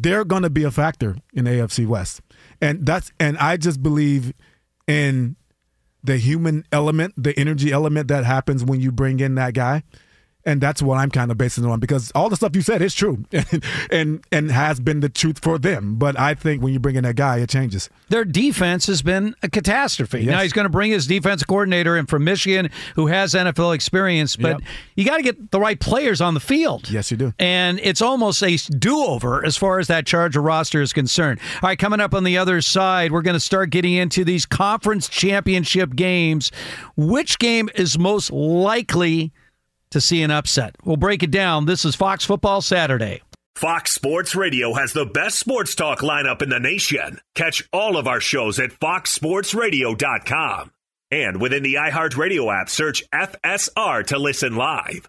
They're going to be a factor in AFC West, and that's and I just believe in the human element, the energy element that happens when you bring in that guy. And that's what I'm kind of basing it on because all the stuff you said is true and, [LAUGHS] and and has been the truth for them. But I think when you bring in that guy, it changes. Their defense has been a catastrophe. Yes. Now he's going to bring his defense coordinator in from Michigan who has NFL experience, but Yep. you got to get the right players on the field. Yes, you do. And it's almost a do over as far as that Charger roster is concerned. All right, coming up on the other side, we're going to start getting into these conference championship games. Which game is most likely to see an upset? We'll break it down. This is Fox Football Saturday. Fox Sports Radio has the best sports talk lineup in the nation. Catch all of our shows at foxsportsradio.com. And within the iHeartRadio app, search FSR to listen live.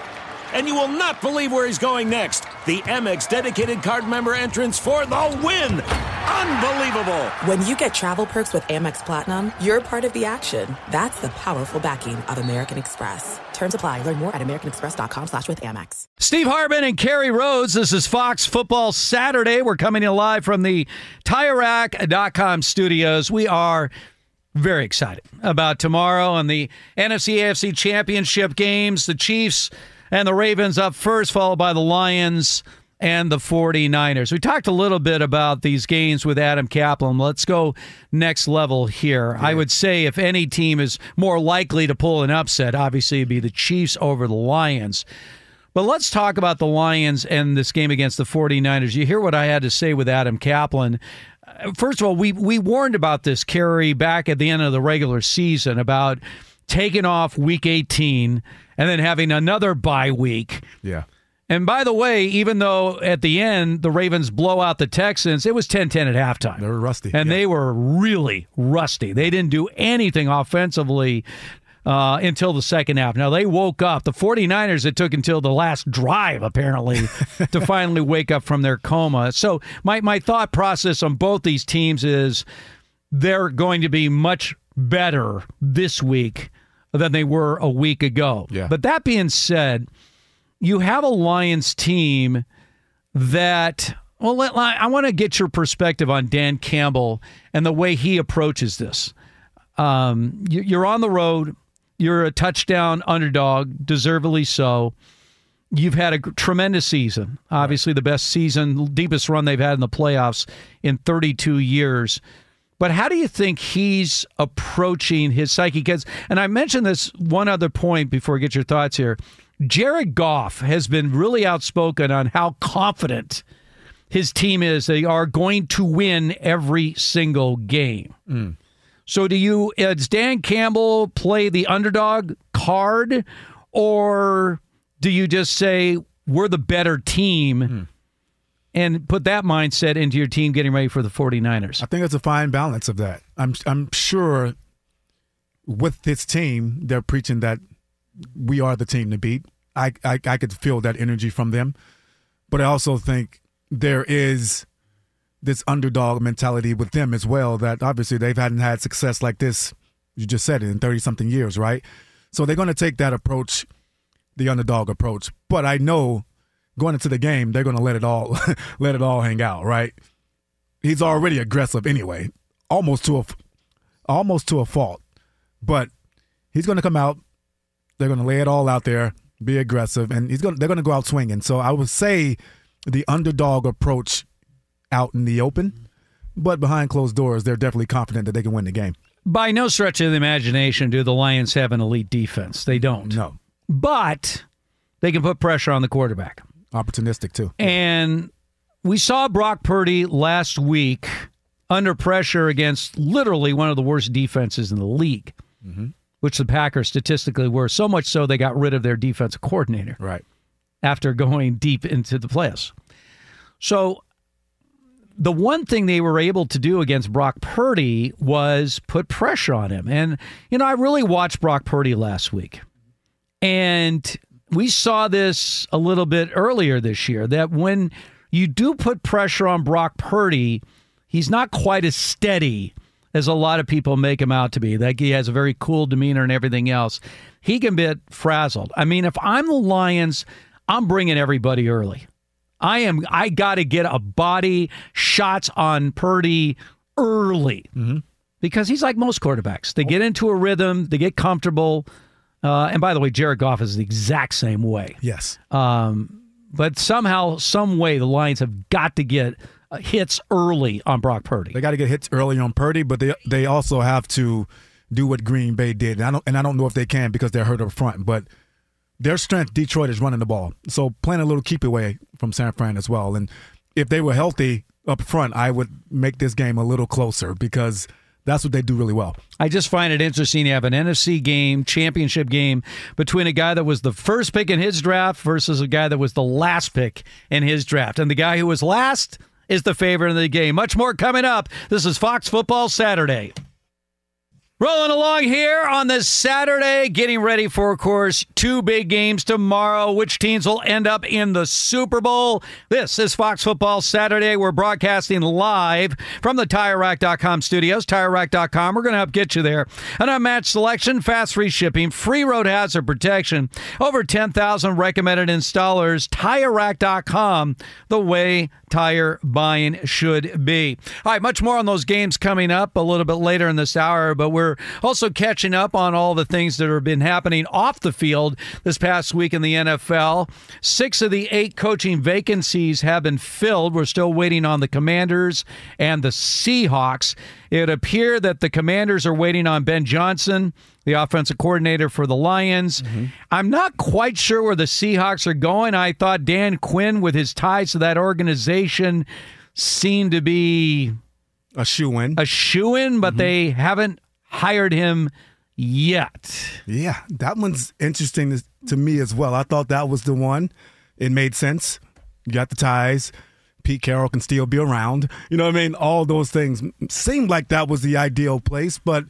And you will not believe where he's going next. The Amex dedicated card member entrance for the win! Unbelievable! When you get travel perks with Amex Platinum, you're part of the action. That's the powerful backing of American Express. Terms apply. Learn more at americanexpress.com slash with Amex. Steve Hartman and Kerry Rhodes. This is Fox Football Saturday. We're coming in live from the TireRack.com studios. We are very excited about tomorrow and the NFC AFC Championship games. The Chiefs and the Ravens up first, followed by the Lions and the 49ers. We talked a little bit about these games with Adam Caplan. Let's go next level here. Yeah. I would say if any team is more likely to pull an upset, obviously it'd be the Chiefs over the Lions. But let's talk about the Lions and this game against the 49ers. You hear what I had to say with Adam Caplan. First of all, we we warned about this Kerry back at the end of the regular season about taking off week 18 and then having another bye week. Yeah. And by the way, even though at the end the Ravens blow out the Texans, it was 10-10 at halftime. They were rusty. And yeah. they were really rusty. They didn't do anything offensively uh, until the second half. Now, they woke up. The 49ers, it took until the last drive, apparently, [LAUGHS] to finally wake up from their coma. So, my, my thought process on both these teams is they're going to be much better this week than they were a week ago. Yeah. But that being said, you have a Lions team that well let, I want to get your perspective on Dan Campbell and the way he approaches this. Um, you're on the road. You're a touchdown underdog, deservedly so. You've had a tremendous season. Obviously, the best season, deepest run they've had in the playoffs in 32 years. But how do you think he's approaching his psyche? Because, and I mentioned this one other point before I get your thoughts here. Jared Goff has been really outspoken on how confident his team is. They are going to win every single game. Mm. So, do you, does Dan Campbell play the underdog card, or do you just say, we're the better team? Mm. And put that mindset into your team getting ready for the 49ers. I think it's a fine balance of that. I'm I'm sure with this team, they're preaching that we are the team to beat. I, I, I could feel that energy from them. But I also think there is this underdog mentality with them as well that obviously they have hadn't had success like this, you just said it, in 30 something years, right? So they're going to take that approach, the underdog approach. But I know going into the game, they're going to let it all [LAUGHS] let it all hang out, right? He's already aggressive anyway, almost to a almost to a fault. But he's going to come out they're going to lay it all out there, be aggressive, and he's going. They're going to go out swinging. So I would say the underdog approach out in the open, but behind closed doors, they're definitely confident that they can win the game. By no stretch of the imagination do the Lions have an elite defense. They don't. No, but they can put pressure on the quarterback. Opportunistic too. And we saw Brock Purdy last week under pressure against literally one of the worst defenses in the league. Mm-hmm which the Packers statistically were. So much so they got rid of their defensive coordinator. Right. After going deep into the playoffs. So the one thing they were able to do against Brock Purdy was put pressure on him. And, you know, I really watched Brock Purdy last week. And we saw this a little bit earlier this year that when you do put pressure on Brock Purdy, he's not quite as steady as a lot of people make him out to be. Like he has a very cool demeanor and everything else. He can get frazzled. I mean, if I'm the Lions, I'm bringing everybody early. I am. I got to get a body shots on Purdy early mm-hmm. because he's like most quarterbacks. They get into a rhythm, they get comfortable. Uh, and by the way, Jared Goff is the exact same way. Yes. Um, but somehow, some way, the Lions have got to get uh, hits early on Brock Purdy. They got to get hits early on Purdy, but they they also have to do what Green Bay did. And I don't and I don't know if they can because they're hurt up front, but their strength, Detroit, is running the ball. So playing a little keep away from San Fran as well. And if they were healthy up front, I would make this game a little closer because that's what they do really well. I just find it interesting to have an NFC game, championship game, between a guy that was the first pick in his draft versus a guy that was the last pick in his draft. And the guy who was last is the favorite in the game. Much more coming up. This is Fox Football Saturday. Rolling along here on this Saturday, getting ready for, of course, two big games tomorrow. Which teams will end up in the Super Bowl? This is Fox Football Saturday. We're broadcasting live from the TireRack.com studios. TireRack.com. We're going to help get you there. An unmatched selection, fast free shipping, free road hazard protection, over 10,000 recommended installers. TireRack.com, the way tire buying should be. All right, much more on those games coming up a little bit later in this hour, but we're also catching up on all the things that have been happening off the field this past week in the NFL. Six of the eight coaching vacancies have been filled. We're still waiting on the Commanders and the Seahawks. It appeared that the Commanders are waiting on Ben Johnson, the offensive coordinator for the Lions. Mm-hmm. I'm not quite sure where the Seahawks are going. I thought Dan Quinn, with his ties to that organization, seemed to be a shoe in. A shoe in, but mm-hmm. they haven't hired him yet. Yeah, that one's interesting to- me as well. I thought that was the one. It made sense. You got the ties. Pete Carroll can still be around. You know what I mean? All those things seemed like that was the ideal place, but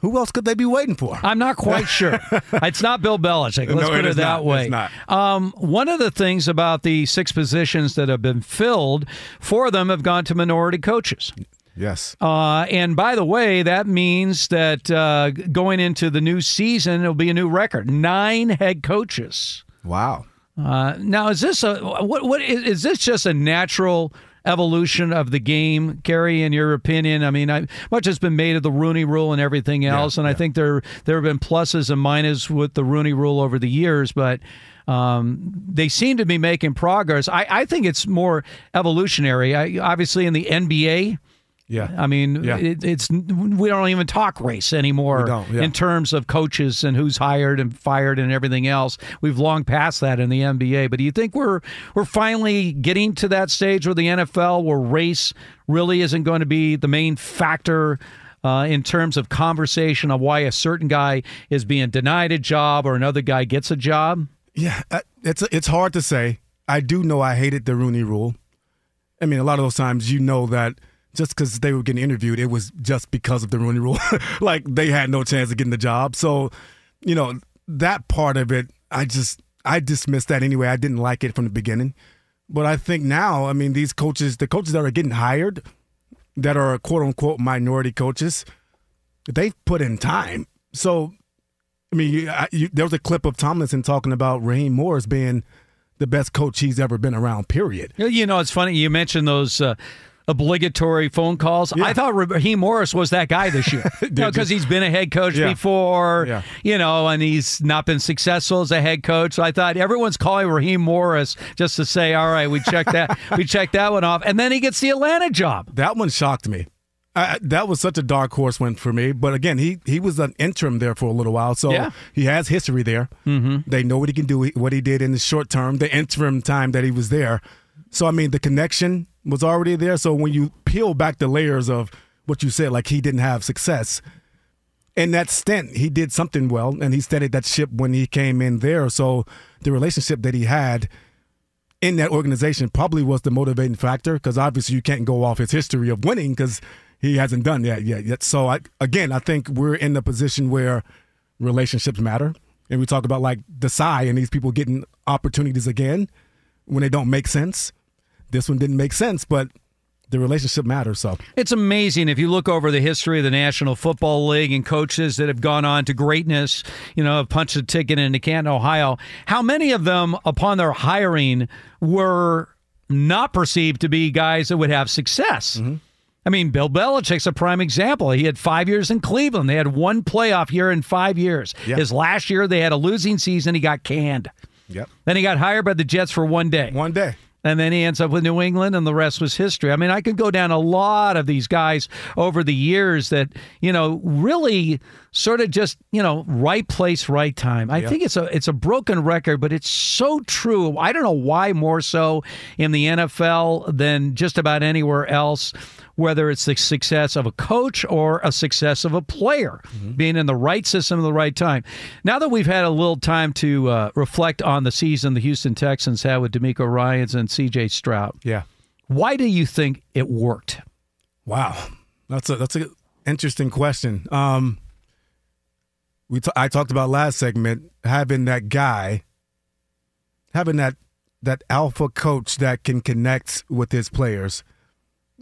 who else could they be waiting for? I'm not quite sure. [LAUGHS] it's not Bill Belichick. Let's No, put it it, that not. way. It's not. Um, one of the things about the six positions that have been filled, four of them have gone to minority coaches. Yes. Uh, and by the way, that means that uh, going into the new season, it'll be a new record: nine head coaches. Wow. Uh, now, is this a what? What is, is this just a natural evolution of the game, Kerry? In your opinion, I mean, I, much has been made of the Rooney Rule and everything else, and I think there there have been pluses and minuses with the Rooney Rule over the years, but. Um, they seem to be making progress. I, I think it's more evolutionary. I, obviously, in the NBA, Yeah. I mean, Yeah. it, it's we don't even talk race anymore yeah. in terms of coaches and who's hired and fired and everything else. We've long passed that in the NBA. But do you think we're we're finally getting to that stage where the NFL, where race really isn't going to be the main factor? Uh, in terms of conversation of why a certain guy is being denied a job or another guy gets a job? Yeah, uh, it's it's hard to say. I do know I hated the Rooney Rule. I mean, a lot of those times you know that just because they were getting interviewed, it was just because of the Rooney Rule. [LAUGHS] like they had no chance of getting the job. So, you know, that part of it, I just I dismissed that anyway. I didn't like it from the beginning. But I think now, I mean, these coaches, the coaches that are getting hired, that are quote unquote minority coaches, they've put in time. So I mean, you, I, you, there was a clip of Tomlinson talking about Raheem Morris being the best coach he's ever been around. Period. You know, it's funny you mentioned those uh, obligatory phone calls. I thought Raheem Morris was that guy this year [LAUGHS] because he's been a head coach Yeah. before, Yeah. you know, and he's not been successful as a head coach. So I thought everyone's calling Raheem Morris just to say, "All right, we checked that, we checked that one off," and then he gets the Atlanta job. That one shocked me. I, that was such a dark horse one for me. But again, he he was an interim there for a little while, so Yeah. he has history there. Mm-hmm. They know what he can do, what he did in the short term, the interim time that he was there. So I mean, the connection was already there. So when you peel back the layers of what you said, like he didn't have success in that stint, he did something well, and he steadied that ship when he came in there. So the relationship that he had in that organization probably was the motivating factor because obviously you can't go off his history of winning because he hasn't done that yet. Yet, so I, again, I think we're in the position where relationships matter, and we talk about like Desai and these people getting opportunities again when they don't make sense. This one didn't make sense, but the relationship matters. So It's amazing if you look over the history of the National Football League and coaches that have gone on to greatness, you know, have punched a ticket into Canton, Ohio. How many of them, upon their hiring, were not perceived to be guys that would have success. Mm-hmm. I mean, Bill Belichick's a prime example. He had five years in Cleveland. They had one playoff year in five years. Yeah. His last year, they had a losing season. He got canned. Yep. Then he got hired by the Jets for one day. One day. And then he ends up with New England, and the rest was history. I mean, I could go down a lot of these guys over the years that, you know, really sort of just, you know, right place, right time. I Yeah. think it's a it's a broken record, but it's so true. I don't know why more so in the NFL than just about anywhere else, whether it's the success of a coach or a success of a player being in the right system at the right time. Now that we've had a little time to uh, reflect on the season the Houston Texans had with DeMeco Ryans and C.J. Stroud, Yeah. why do you think it worked? Wow, that's a that's a interesting question. Um, we t- I talked about last segment having that guy, having that that alpha coach that can connect with his players.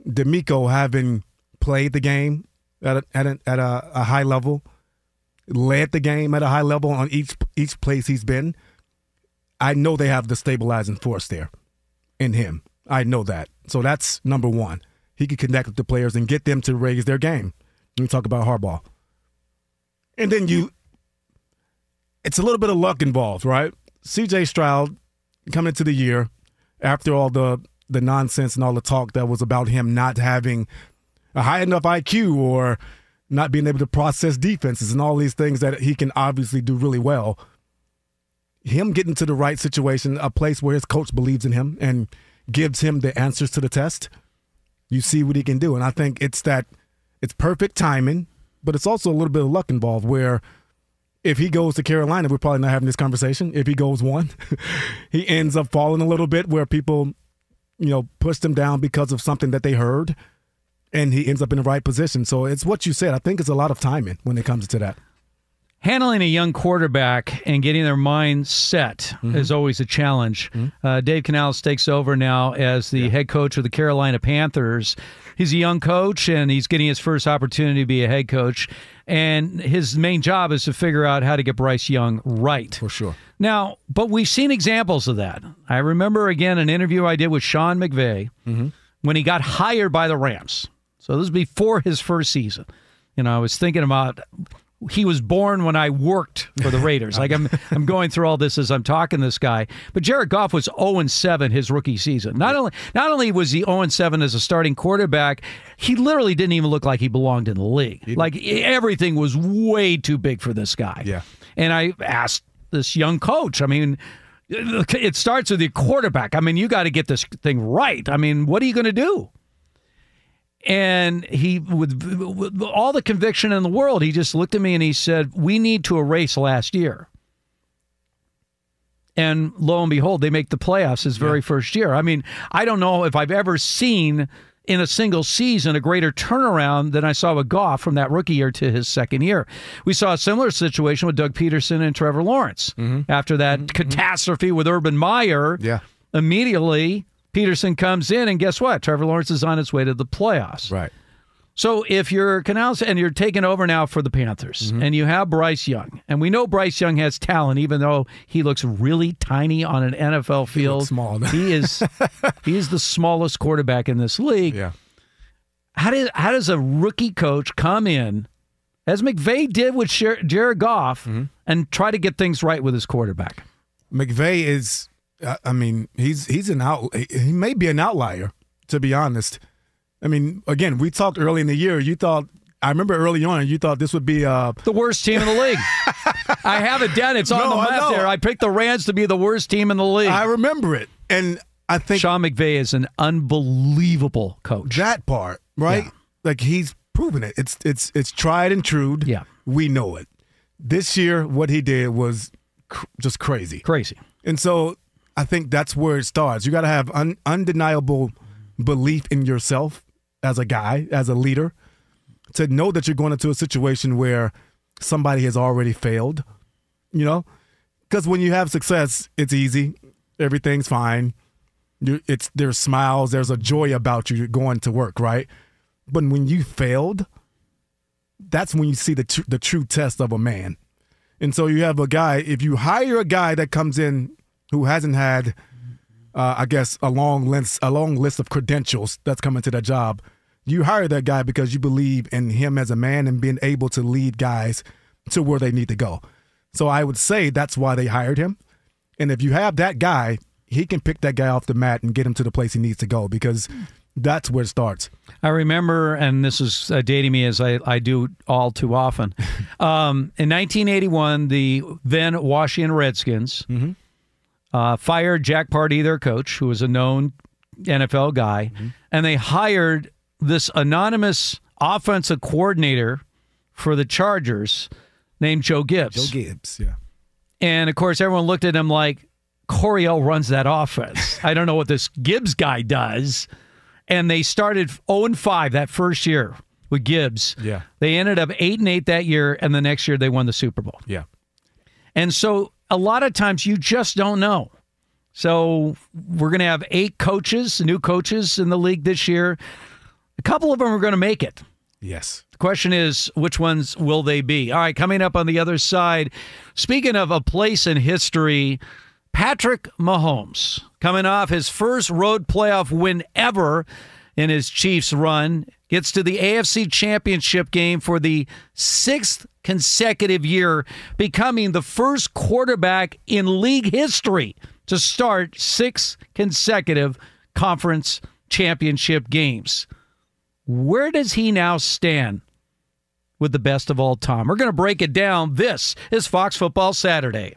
DeMeco having played the game at a, at a, at a, a high level, led the game at a high level on each each place he's been. I know they have the stabilizing force there in him. I know that. So that's number one. He can connect with the players and get them to raise their game. When we talk about Harbaugh. And then you, it's a little bit of luck involved, right? CJ Stroud coming into the year after all the the nonsense and all the talk that was about him not having a high enough IQ or not being able to process defenses and all these things that he can obviously do really well. Him getting to the right situation, a place where his coach believes in him and gives him the answers to the test, you see what he can do. And I think it's that it's perfect timing, but it's also a little bit of luck involved where if he goes to Carolina, we're probably not having this conversation. If he goes one, [LAUGHS] he ends up falling a little bit where people, you know, pushed him down because of something that they heard, and he ends up in the right position. So it's what you said. I think it's a lot of timing when it comes to that. Handling a young quarterback and getting their mind set is always a challenge. Uh, Dave Canales takes over now as the head coach of the Carolina Panthers. He's a young coach and he's getting his first opportunity to be a head coach. And his main job is to figure out how to get Bryce Young right. For sure. Now, but we've seen examples of that. I remember again an interview I did with Sean McVay mm-hmm. when he got hired by the Rams. So this was before his first season. You know, I was thinking about he was born when I worked for the Raiders. like I'm [LAUGHS] I'm going through all this as I'm talking to this guy. But Jared Goff was 0 7 his rookie season. Not only not only was he 0 7 as a starting quarterback, he literally didn't even look like he belonged in the league. Like everything was way too big for this guy. Yeah. And I asked this young coach, I mean, it starts with the quarterback. I mean, you got to get this thing right. I mean, what are you going to do? And he, with, with all the conviction in the world, he just looked at me and he said, We need to erase last year. And lo and behold, they make the playoffs his very first year. I mean, I don't know if I've ever seen in a single season a greater turnaround than I saw with Goff from that rookie year to his second year. We saw a similar situation with Doug Pederson and Trevor Lawrence mm-hmm. after that mm-hmm. Mm-hmm. catastrophe with Urban Meyer. Yeah. Immediately, Pederson comes in, and guess what? Trevor Lawrence is on his way to the playoffs. Right. So if you're Canales and you're taking over now for the Panthers, Mm-hmm. and you have Bryce Young, and we know Bryce Young has talent, even though he looks really tiny on an NFL field. small. he is [LAUGHS] he is the smallest quarterback in this league. Yeah. How did how does a rookie coach come in, as McVay did with Jared Goff, Mm-hmm. and try to get things right with his quarterback? McVay is, I- I mean, he's he's an out. He may be an outlier, to be honest. I mean, again, we talked early in the year. You thought, I remember early on, you thought this would be uh, the worst team in the league. [LAUGHS] I have it down. It's on No, the map there. I picked the Rams to be the worst team in the league. I remember it, and I think Sean McVay is an unbelievable coach. that part, right? Yeah. Like he's proven it. It's it's it's tried and true. Yeah. we know it. This year, what he did was cr- just crazy, Crazy. and so I think that's where it starts. You got to have un- undeniable belief in yourself as a guy, as a leader, to know that you're going into a situation where somebody has already failed. You know, because when you have success, it's easy, everything's fine. You, it's there's smiles, there's a joy about you going to work, right? But when you failed, that's when you see the tr- the true test of a man. And so you have a guy. If you hire a guy that comes in who hasn't had uh, I guess, a long list, a long list of credentials that's coming to that job. You hire that guy because you believe in him as a man and being able to lead guys to where they need to go. So I would say that's why they hired him. And if you have that guy, he can pick that guy off the mat and get him to the place he needs to go because that's where it starts. I remember, and this is uh, dating me as I, I do all too often. [LAUGHS] Um, in 1981, the then Washington Redskins Mm-hmm. Uh, fired Jack Pardee, their coach, who was a known NFL guy, Mm-hmm. and they hired this anonymous offensive coordinator for the Chargers named Joe Gibbs. Joe Gibbs, yeah. And of course, everyone looked at him like Coryell runs that offense. [LAUGHS] I don't know what this Gibbs guy does. And they started 0 and 5 that first year with Gibbs. Yeah. They ended up 8 and 8 that year, and the next year they won the Super Bowl. Yeah. And so a lot of times you just don't know. So we're going to have eight coaches, new coaches in the league this year. A couple of them are going to make it. Yes. The question is, which ones will they be? All right, coming up on the other side, speaking of a place in history, Patrick Mahomes coming off his first road playoff win ever in his Chiefs run, gets to the AFC Championship game for the sixth consecutive year, becoming the first quarterback in league history to start six consecutive conference championship games. Where does he now stand with the best of all time? We're going to break it down. This is Fox Football Saturday.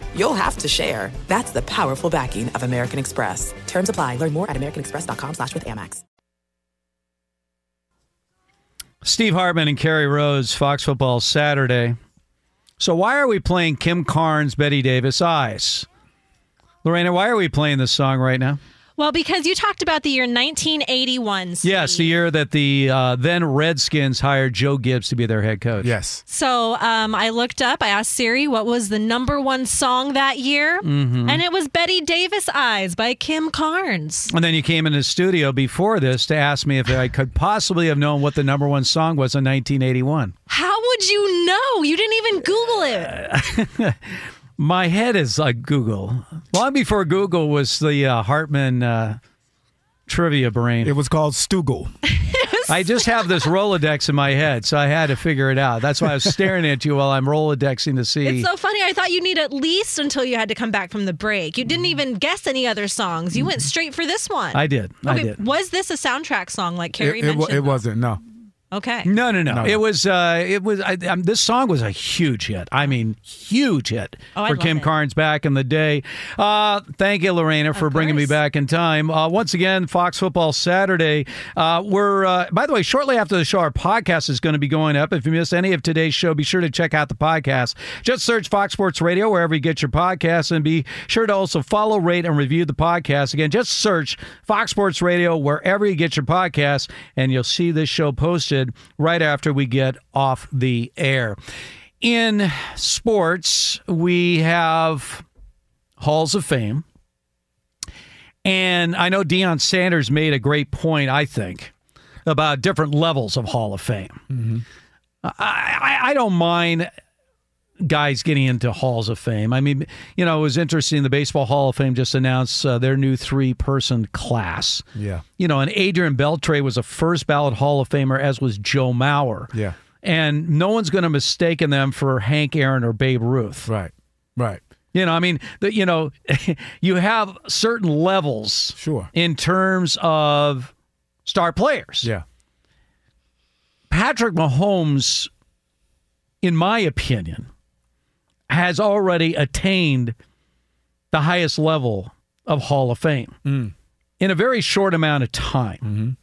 you'll have to share. That's the powerful backing of American Express. Terms apply. Learn more at americanexpress.com slash with Amex. Steve Hartman and Kerry Rhodes, Fox Football Saturday. So why are we playing Kim Carnes, Bette Davis, Eyes? Lorena, why are we playing this song right now? Well, because you talked about the year 1981. Steve. Yes, the year that the uh, then Redskins hired Joe Gibbs to be their head coach. Yes. So um, I looked up, I asked Siri what was the number one song that year, Mhm. and it was Bette Davis Eyes by Kim Carnes. And then you came in the studio before this to ask me if I could possibly have known what the number one song was in 1981. How would you know? You didn't even Google it. [LAUGHS] My head is like Google. Long before Google was the uh, Hartman uh, trivia brain. It was called Stoogle. [LAUGHS] I just have this Rolodex in my head, so I had to figure it out. That's why I was staring at you while I'm Rolodexing to see. It's so funny. I thought you'd need at least until you had to come back from the break. You didn't even guess any other songs. You went straight for this one. I did. I Okay, did. Was this a soundtrack song like Kerry It, it, mentioned? it wasn't, no. Okay. No, no, no, No, no. It was. Uh, it was. I, um, this song was a huge hit. I mean, huge hit Oh, for Kim it. Carnes back in the day. Uh, thank you, Lorena, for bringing me back in time. Uh, once again, Fox Football Saturday. Uh, we're. Uh, by the way, shortly after the show, our podcast is going to be going up. If you missed any of today's show, be sure to check out the podcast. Just search Fox Sports Radio wherever you get your podcasts, and be sure to also follow, rate, and review the podcast. Again, just search Fox Sports Radio wherever you get your podcasts, and you'll see this show posted right after we get off the air. In sports, we have Halls of Fame. And I know Deion Sanders made a great point, I think, about different levels of Hall of Fame. Mm-hmm. I, I, I don't mind guys getting into halls of fame. I mean, you know, it was interesting. The Baseball Hall of Fame just announced uh, their new three person class. Yeah. You know, and Adrian Beltre was a first ballot Hall of Famer, as was Joe Mauer. Yeah. And no one's going to mistake them for Hank Aaron or Babe Ruth. Right. Right. You know, I mean, the, you know, [LAUGHS] you have certain levels, Sure. in terms of star players. Yeah. Patrick Mahomes, in my opinion, has already attained the highest level of Hall of Fame Mm. in a very short amount of time.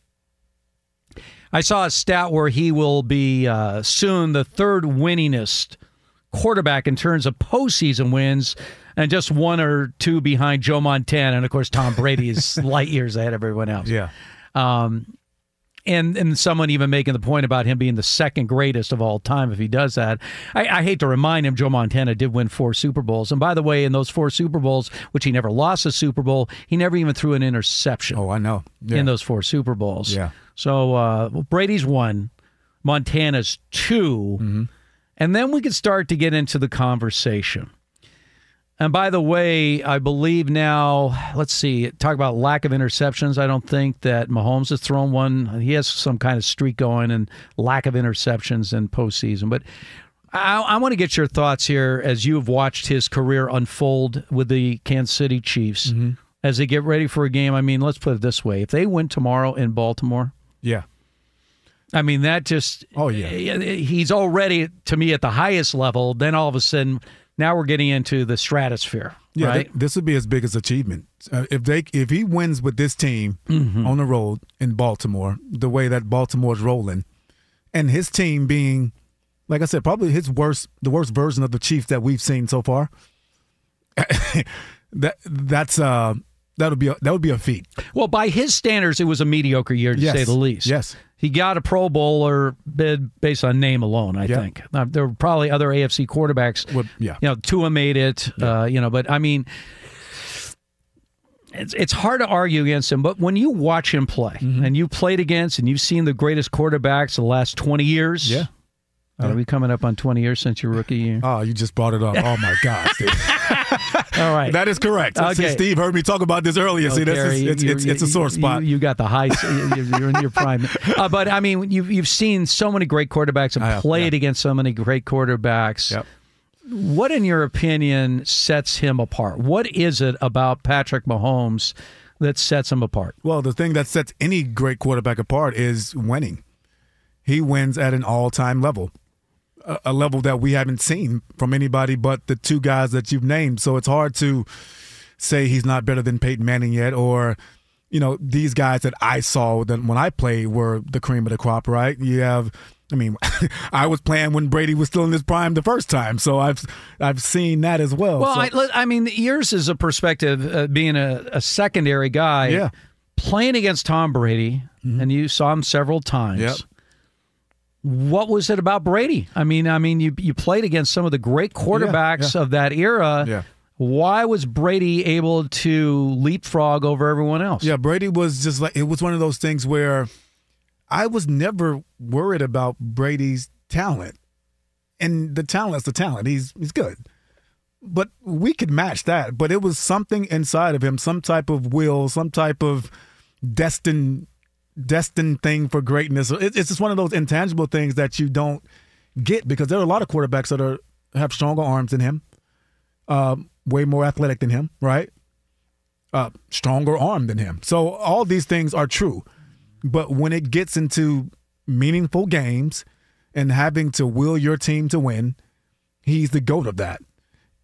I saw a stat where he will be uh, soon the third winningest quarterback in terms of postseason wins, and just one or two behind Joe Montana, and of course Tom Brady is [LAUGHS] light years ahead of everyone else. Yeah. Um, and and someone even making the point about him being the second greatest of all time if he does that. I, I hate to remind him, Joe Montana did win four Super Bowls, and by the way, in those four Super Bowls, which he never lost a Super Bowl, he never even threw an interception. Oh, I know. Yeah. In those four Super Bowls. Yeah. So uh, well, Brady's one, Montana's 2 Mm-hmm. and then we could start to get into the conversation. And by the way, I believe now, let's see, talk about lack of interceptions. I don't think that Mahomes has thrown one. He has some kind of streak going and lack of interceptions in postseason. But I, I want to get your thoughts here as you've watched his career unfold with the Kansas City Chiefs mm-hmm. as they get ready for a game. I mean, let's put it this way if they win tomorrow in Baltimore, Yeah. I mean, that just. Oh, yeah. He's already, to me, at the highest level. Then all of a sudden, now we're getting into the stratosphere. Yeah, right? th- this would be his biggest achievement uh, if they if he wins with this team Mm-hmm. on the road in Baltimore, the way that Baltimore's rolling, and his team being, like I said, probably his worst, the worst version of the Chiefs that we've seen so far. [LAUGHS] that that's uh that would be a, that would be a feat. Well, by his standards, it was a mediocre year to Yes. say the least. Yes. He got a Pro Bowler bid based on name alone, I Yeah. think. Uh, there were probably other AFC quarterbacks. yeah. You know, Tua made it, uh, you know, but I mean, it's, it's hard to argue against him. But when you watch him play Mm-hmm. and you played against and you've seen the greatest quarterbacks the last 20 years. Yeah. Are we coming up on 20 years since your rookie year? Oh, you just brought it up. Oh my God. [LAUGHS] All right. that is correct. See, Okay. Steve heard me talk about this earlier. See, Oh, Kerry, is, it's, it's, it's a sore spot. You, you got the high. you- You're in your prime. Uh, but I mean, you've you've seen so many great quarterbacks and have, played yeah. against so many great quarterbacks. Yep. What, in your opinion, sets him apart? What is it about Patrick Mahomes that sets him apart? Well, the thing that sets any great quarterback apart is winning. He wins at an all-time level, a, a level that we haven't seen from anybody but the two guys that you've named. So it's hard to say he's not better than Peyton Manning yet, or you know these guys that I saw that when I played were the cream of the crop. Right? You have. I mean, [LAUGHS] I was playing when Brady was still in his prime the first time, so I've I've seen that as well. Well, So- I, I mean, yours is a perspective, uh, being a, a secondary guy, Yeah. playing against Tom Brady, and you saw him several times. Yep. What was it about Brady? I mean, I mean, you you played against some of the great quarterbacks yeah. of that era. Yeah. Why was Brady able to leapfrog over everyone else? Yeah, Brady was just like it was one of those things where I was never worried about Brady's talent. And the talent's the talent. He's he's good. But we could match that. But it was something inside of him, some type of will, some type of destined destined thing for greatness. It's just one of those intangible things that you don't get because there are a lot of quarterbacks that are have stronger arms than him, um, way more athletic than him, right? uh, stronger arm than him. So all these things are true. But when it gets into meaningful games and having to will your team to win, he's the goat of that.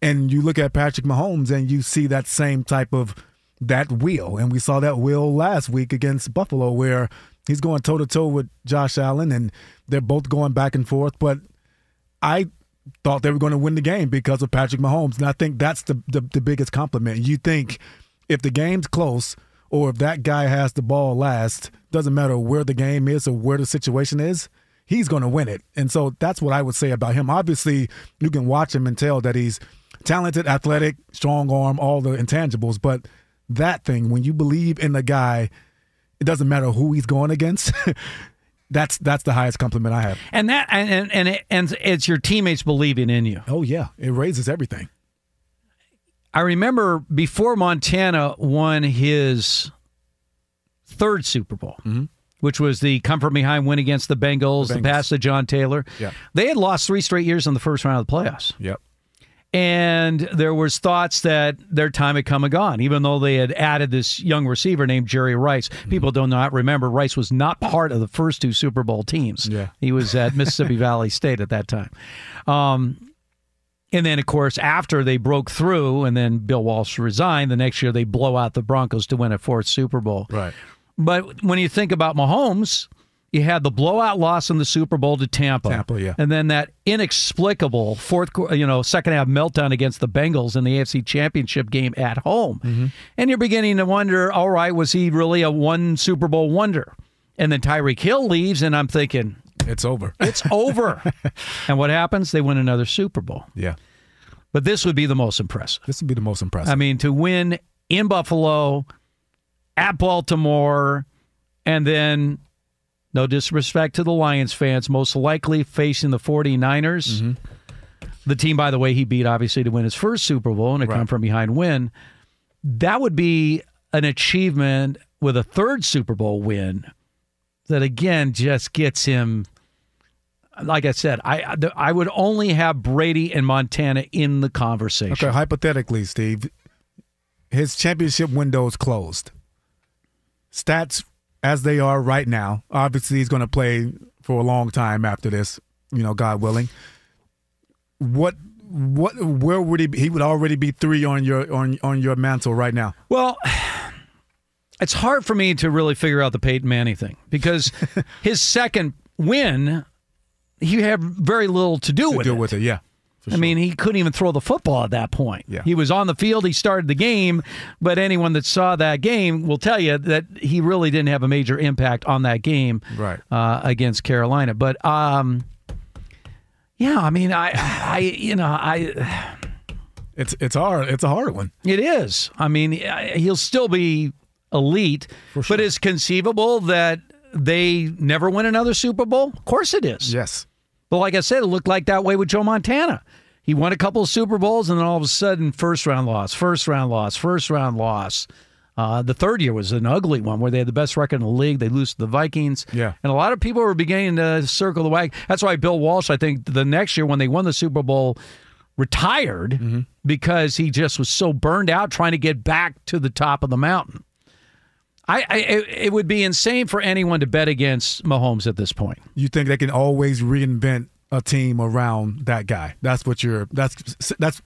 And you look at Patrick Mahomes and you see that same type of that will. And we saw that will last week against Buffalo where he's going toe to toe with Josh Allen and they're both going back and forth. But I thought they were going to win the game because of Patrick Mahomes. And I think that's the, the, the biggest compliment. You think if the game's close or if that guy has the ball last, doesn't matter where the game is or where the situation is, he's going to win it. And so that's what I would say about him. Obviously, you can watch him and tell that he's talented, athletic, strong arm, all the intangibles. But that thing, when you believe in the guy, it doesn't matter who he's going against. [LAUGHS] that's that's the highest compliment I have. And that and and and, it, and it's your teammates believing in you. Oh yeah, it raises everything. I remember before Montana won his third Super Bowl, mm-hmm. which was the come from behind win against the Bengals, the, Bengals. pass to John Taylor. Yeah. They had lost three straight years in the first round of the playoffs. Yep. And there was thoughts that their time had come and gone, even though they had added this young receiver named Jerry Rice. People do not remember Rice was not part of the first two Super Bowl teams. Yeah. He was at [LAUGHS] Mississippi Valley State at that time. Um, and then, of course, after they broke through and then Bill Walsh resigned, the next year they blow out the Broncos to win a fourth Super Bowl. Right. But when you think about Mahomes, you had the blowout loss in the Super Bowl to Tampa. Tampa, yeah. And then that inexplicable fourth, you know, second half meltdown against the Bengals in the AFC Championship game at home. Mm-hmm. And you're beginning to wonder, all right, was he really a one Super Bowl wonder? And then Tyreek Hill leaves, and I'm thinking, It's over. it's over. [LAUGHS] and what happens? They win another Super Bowl. Yeah. But this would be the most impressive. This would be the most impressive. I mean, to win in Buffalo, at Baltimore, and then, no disrespect to the Lions fans, most likely facing the 49ers. Mm-hmm. The team, by the way, he beat obviously to win his first Super Bowl and a come from behind win. That would be an achievement with a third Super Bowl win that, again, just gets him. Like I said, I I would only have Brady and Montana in the conversation. Okay, hypothetically, Steve, his championship window is closed. Stats as they are right now, obviously he's going to play for a long time after this, you know, God willing. What what where would he be? He would already be 3 on your on on your mantle right now. Well, it's hard for me to really figure out the Peyton Manning thing because [LAUGHS] his second win, he had very little to do To with deal it. with it, yeah. I mean, he couldn't even throw the football at that point. Yeah. He was on the field, he started the game, but anyone that saw that game will tell you that he really didn't have a major impact on that game Right. uh, against Carolina. But um, yeah, I mean, I, I, you know, I. It's it's hard. It's a hard one. It is. I mean, he'll still be elite, but it's conceivable that they never win another Super Bowl. Of course, it is. Yes. But like I said, it looked like that way with Joe Montana. He won a couple of Super Bowls, and then all of a sudden, first round loss, first round loss, first round loss. Uh, the third year was an ugly one where they had the best record in the league. They lose to the Vikings. Yeah. And a lot of people were beginning to circle the wagon. That's why Bill Walsh, I think, the next year when they won the Super Bowl, retired Mm-hmm. because he just was so burned out trying to get back to the top of the mountain. I, I it, would be insane for anyone to bet against Mahomes at this point. You think they can always reinvent a team around that guy? That's what you're. That's that's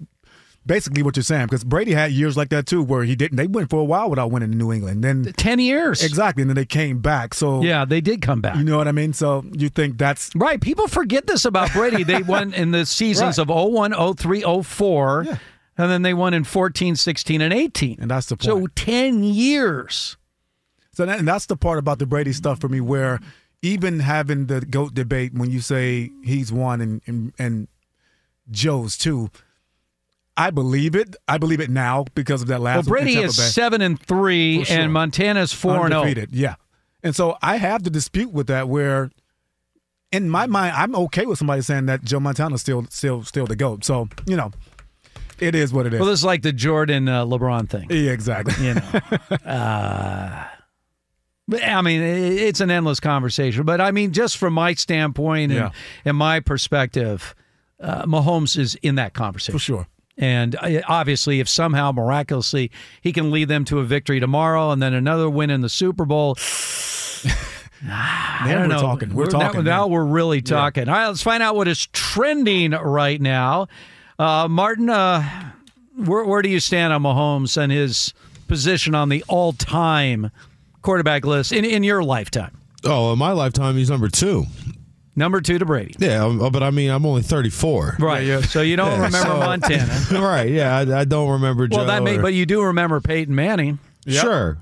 basically what you're saying. Because Brady had years like that too, where he didn't. They went for a while without winning in New England. Then ten years exactly, and then they came back. So Yeah, they did come back. you know what I mean. So you think that's Right. People forget this about Brady. They won [LAUGHS] in the seasons Right. of 01, 03, 04, and then they won in 14, 16, and 18. And that's the point. So 10 years. So that, and that's the part about the Brady stuff for me, where even having the goat debate, when you say he's one and and, and Joe's two, I believe it. I believe it now because of that last. Well, Brady is Bay. 7 and 3, For sure. and Montana's 4 and oh. 0. Undefeated, Yeah, and so I have the dispute with that. Where in my mind, I'm okay with somebody saying that Joe Montana's still still still the goat. So you know, it is what it is. Well, it's like the Jordan uh, LeBron thing. yeah, exactly. You know. [LAUGHS] uh, I mean, it's an endless conversation. But I mean, just from my standpoint and, Yeah. and my perspective, uh, Mahomes is in that conversation. For sure. And uh, obviously, if somehow miraculously he can lead them to a victory tomorrow and then another win in the Super Bowl. [SIGHS] I Now don't we're know. talking. We're now- talking, Now, man. we're really talking. All right, let's find out what is trending right now. Uh, Martin, uh, where, where do you stand on Mahomes and his position on the all-time quarterback list in, in your lifetime? Oh, in my lifetime, he's number two. Number two to Brady. Yeah, um, but I mean, I'm only 34. Right. Yeah. So you don't Yeah, remember so- Montana. [LAUGHS] right. Yeah, I, I don't remember Joe. Well, that may, or- but you do remember Peyton Manning. Sure.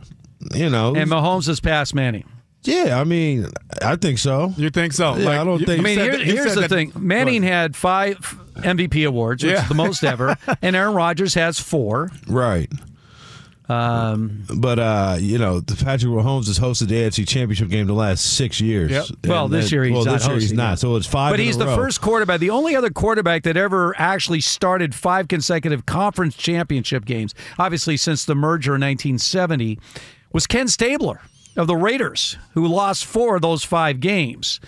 You know. And Mahomes has passed Manning. yeah, I mean, I think so. You think so? Yeah, Like, I don't you- think. I mean, here- that- here's the that- thing: Manning had five MVP awards, which Yeah. is the most ever, [LAUGHS] and Aaron Rodgers has four. Right. Um, But uh, you know, the Patrick Mahomes has hosted the AFC Championship game the last six years. Yep. well, this year he's well, not this year he's hosting not. it. So it's five. but he's the row. first quarterback, the only other quarterback that ever actually started five consecutive conference championship games. Obviously, since the merger in 1970, was Ken Stabler of the Raiders, who lost four of those five games.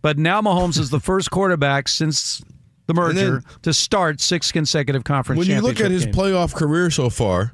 But now Mahomes is the [LAUGHS] first quarterback since the merger, then- to start six consecutive conference when you look at his games. playoff career so far,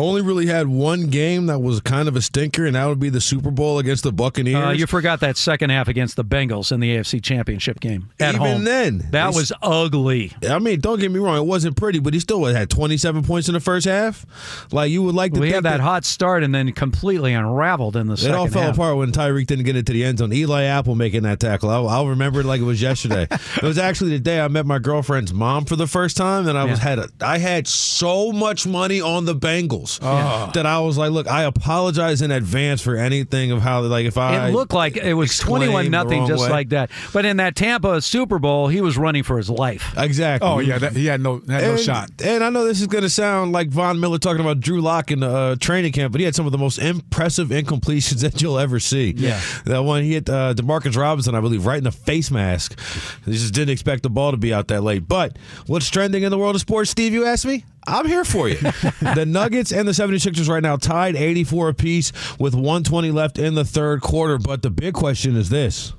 only really had one game that was kind of a stinker, and that would be the Super Bowl against the Buccaneers. Uh, you forgot that second half against the Bengals in the AFC Championship game at Even home. then, that was ugly. I mean, don't get me wrong; it wasn't pretty, but he still had 27 points in the first half. Like you would like to We had that hot start and then completely unraveled in the It second all fell half. apart when Tyreek didn't get into the end zone. Eli Apple making that tackle. I'll, I'll remember it like it was yesterday. [LAUGHS] it was actually the day I met my girlfriend's mom for the first time, and I was Yeah. had a, I had so much money on the Bengals Oh. that I was like, look, I apologize in advance for anything of how like if I It looked like it was twenty-one nothing, just way. like that. But in that Tampa Super Bowl, he was running for his life. Exactly. Oh yeah, that, he had no had no shot. And I know this is going to sound like Von Miller talking about Drew Lock in the uh, training camp, but he had some of the most impressive incompletions [LAUGHS] that you'll ever see. Yeah. That one, he hit uh, Demarcus Robinson, I believe, right in the face mask. He just didn't expect the ball to be out that late. But what's trending in the world of sports, Steve, you asked me? I'm here for you. [LAUGHS] the Nuggets and the 76ers right now tied 84 apiece with 120 left in the third quarter. But the big question is this.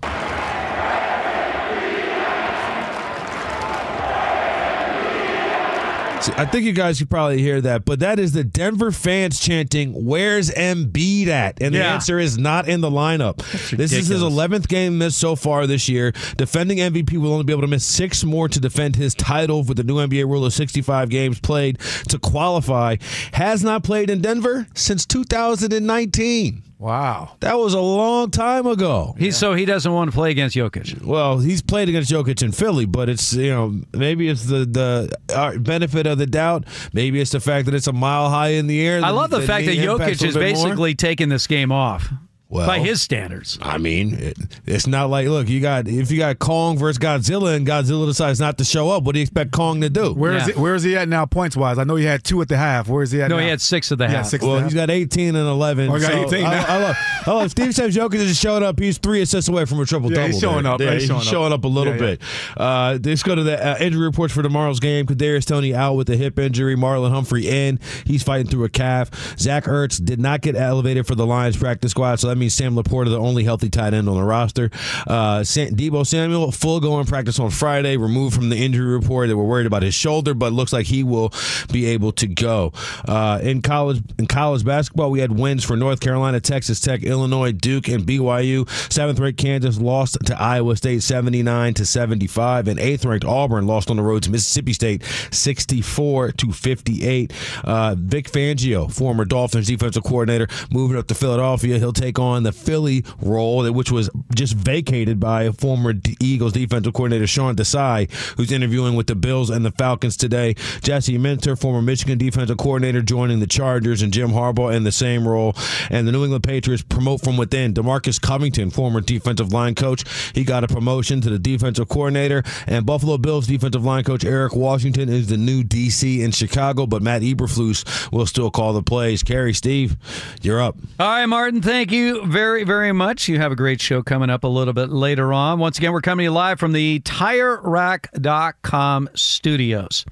I think you guys could probably hear that, but that is the Denver fans chanting, "Where's Embiid at?" And the Yeah. answer is not in the lineup. This is his 11th game missed so far this year. Defending MVP will only be able to miss six more to defend his title with the new NBA rule of 65 games played to qualify. Has not played in Denver since 2019. Wow. That was a long time ago. He so he doesn't want to play against Jokic. Well, he's played against Jokic in Philly, but it's you know maybe it's the the uh, benefit of the doubt. Maybe it's the fact that it's a mile high in the air. I love the, fact that Jokic is bit more. basically taking this game off Well, by his standards. I mean, it, it's not like look, you got if you got Kong versus Godzilla and Godzilla decides not to show up, what do you expect Kong to do? Where is Yeah. he, where is he at now points wise? I know he had two at the half. Where is he at No, now? he had six at the Yeah, half. six Well, at the he's half. got 18 and 11. Oh, he got 18 I, now. I love, I love Steve says Jokic just showed up. He's three assists away from a triple Yeah, double. he's showing up. Yeah, He's he's showing showing up. up a little Yeah, yeah. bit. Uh, let's go to the uh, injury reports for tomorrow's game. Kadarius Toney out with a hip injury. Marlon Humphrey in. He's fighting through a calf. Zach Ertz did not get elevated for the Lions practice squad, so that means Sam LaPorta, the only healthy tight end on the roster. Uh, Deebo Samuel, full go in practice on Friday, removed from the injury report. They were worried about his shoulder, but looks like he will be able to go. Uh, in college, in college basketball, we had wins for North Carolina, Texas Tech, Illinois, Duke, and BYU. Seventh ranked Kansas lost to Iowa State 79 to 75, and eighth ranked Auburn lost on the road to Mississippi State 64 to 58. Uh, Vic Fangio, former Dolphins defensive coordinator, moving up to Philadelphia. He'll take on the Philly role, which was just vacated by former Eagles defensive coordinator Sean Desai, who's interviewing with the Bills and the Falcons today. Jesse Minter, former Michigan defensive coordinator, joining the Chargers, and Jim Harbaugh in the same role. And the New England Patriots promote from within. DeMarcus Covington, former defensive line coach, he got a promotion to the defensive coordinator. And Buffalo Bills defensive line coach Eric Washington is the new DC in Chicago, but Matt Eberflus will still call the plays. Kerry, Steve, you're up. All right, Martin, thank you very, very much. You have a great show coming up a little bit later on. Once again, we're coming to you live from the TireRack.com studios.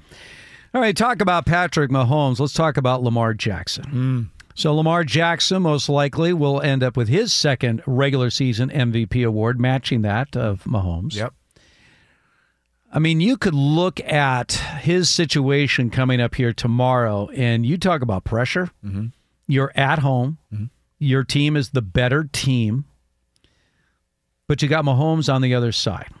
All right, talk about Patrick Mahomes. Let's talk about Lamar Jackson. Mm. So, Lamar Jackson most likely will end up with his second regular season MVP award, matching that of Mahomes. Yep. I mean, you could look at his situation coming up here tomorrow, and you talk about pressure. Mm-hmm. You're at home. Mm-hmm. Your team is the better team, but you got Mahomes on the other side.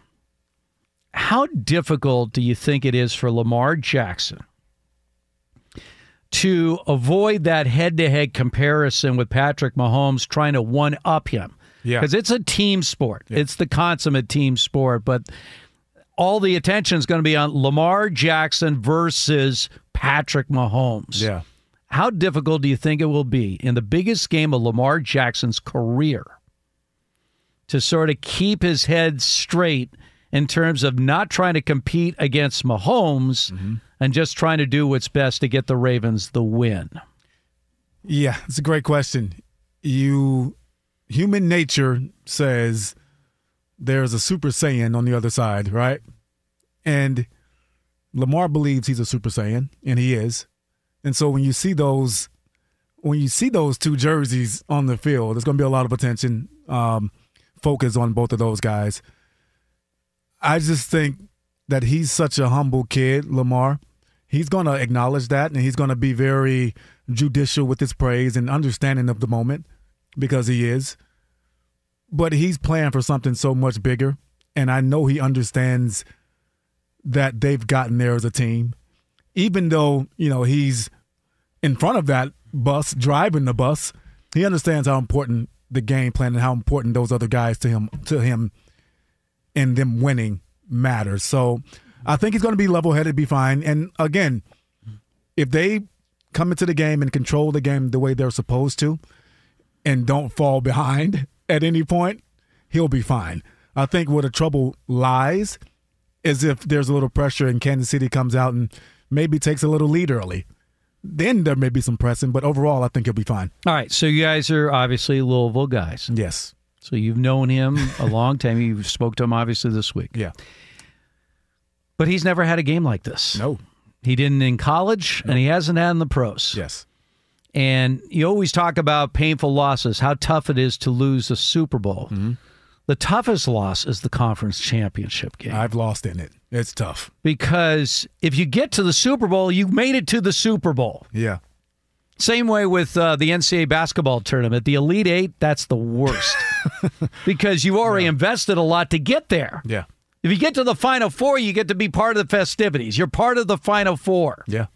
How difficult do you think it is for Lamar Jackson to avoid that head to head comparison with Patrick Mahomes trying to one up him? Yeah. Because it's a team sport, it's the consummate team sport, but all the attention is going to be on Lamar Jackson versus Patrick Mahomes. Yeah. How difficult do you think it will be in the biggest game of Lamar Jackson's career to sort of keep his head straight in terms of not trying to compete against Mahomes mm-hmm. and just trying to do what's best to get the Ravens the win? Yeah, it's a great question. You human nature says there's a super saiyan on the other side, right? And Lamar believes he's a super saiyan, and he is. And so when you see those when you see those two jerseys on the field, there's going to be a lot of attention um, on both of those guys. I just think that he's such a humble kid, Lamar. He's going to acknowledge that, and he's going to be very judicial with his praise and understanding of the moment because he is. But he's playing for something so much bigger, and I know he understands that they've gotten there as a team. Even though, you know, he's in front of that bus, driving the bus, he understands how important the game plan and how important those other guys to him to him and them winning matters. So I think he's going to be level headed, be fine. And again, if they come into the game and control the game the way they're supposed to and don't fall behind [LAUGHS] at any point, he'll be fine. I think where the trouble lies is if there's a little pressure and Kansas City comes out and maybe takes a little lead early. Then there may be some pressing, but overall, I think he'll be fine. All right, so you guys are obviously Louisville guys. Yes. So you've known him a long time. [LAUGHS] You spoke to him obviously this week. Yeah. But he's never had a game like this. No. He didn't in college, and he hasn't had in the pros. Yes. And you always talk about painful losses, how tough it is to lose a Super Bowl. Mm-hmm. The toughest loss is the conference championship game. I've lost in it. It's tough. Because if you get to the Super Bowl, you made it to the Super Bowl. Yeah. Same way with uh, the NCAA basketball tournament. The Elite Eight, that's the worst. [LAUGHS] because you already invested a lot to get there. Yeah. If you get to the Final Four, you get to be part of the festivities. You're part of the Final Four. Yeah.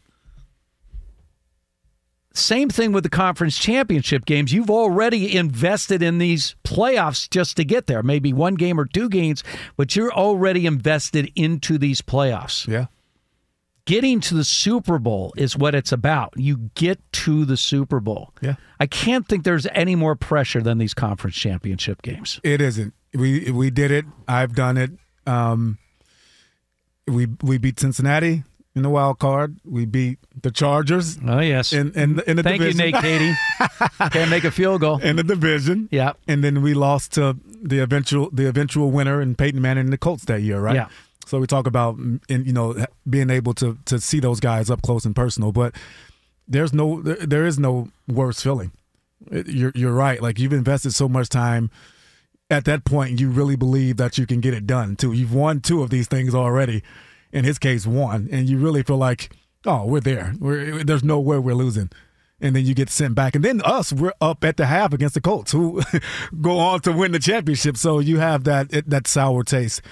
Same thing with the conference championship games. You've already invested in these playoffs just to get there. Maybe one game or two games, but you're already invested into these playoffs. Yeah. Getting to the Super Bowl is what it's about. You get to the Super Bowl. Yeah. I can't think there's any more pressure than these conference championship games. It isn't. We we did it. I've done it. Um, we we beat Cincinnati in the wild card. We beat the Chargers. Oh yes, in in, in the Thank division. you, Nate Kaeding. [LAUGHS] Can't make a field goal in the division. Yeah, and then we lost to the eventual the eventual winner in Peyton Manning and the Colts that year, right? Yeah. So we talk about you know being able to to see those guys up close and personal, but there's no there, there is no worse feeling. You're you're right. Like you've invested so much time. At that point, you really believe that you can get it done too. You've won two of these things already. In his case, one, and you really feel like, oh, we're there. We're, there's no way we're losing. And then you get sent back, and then us, we're up at the half against the Colts, who [LAUGHS] go on to win the championship. So you have that that sour taste.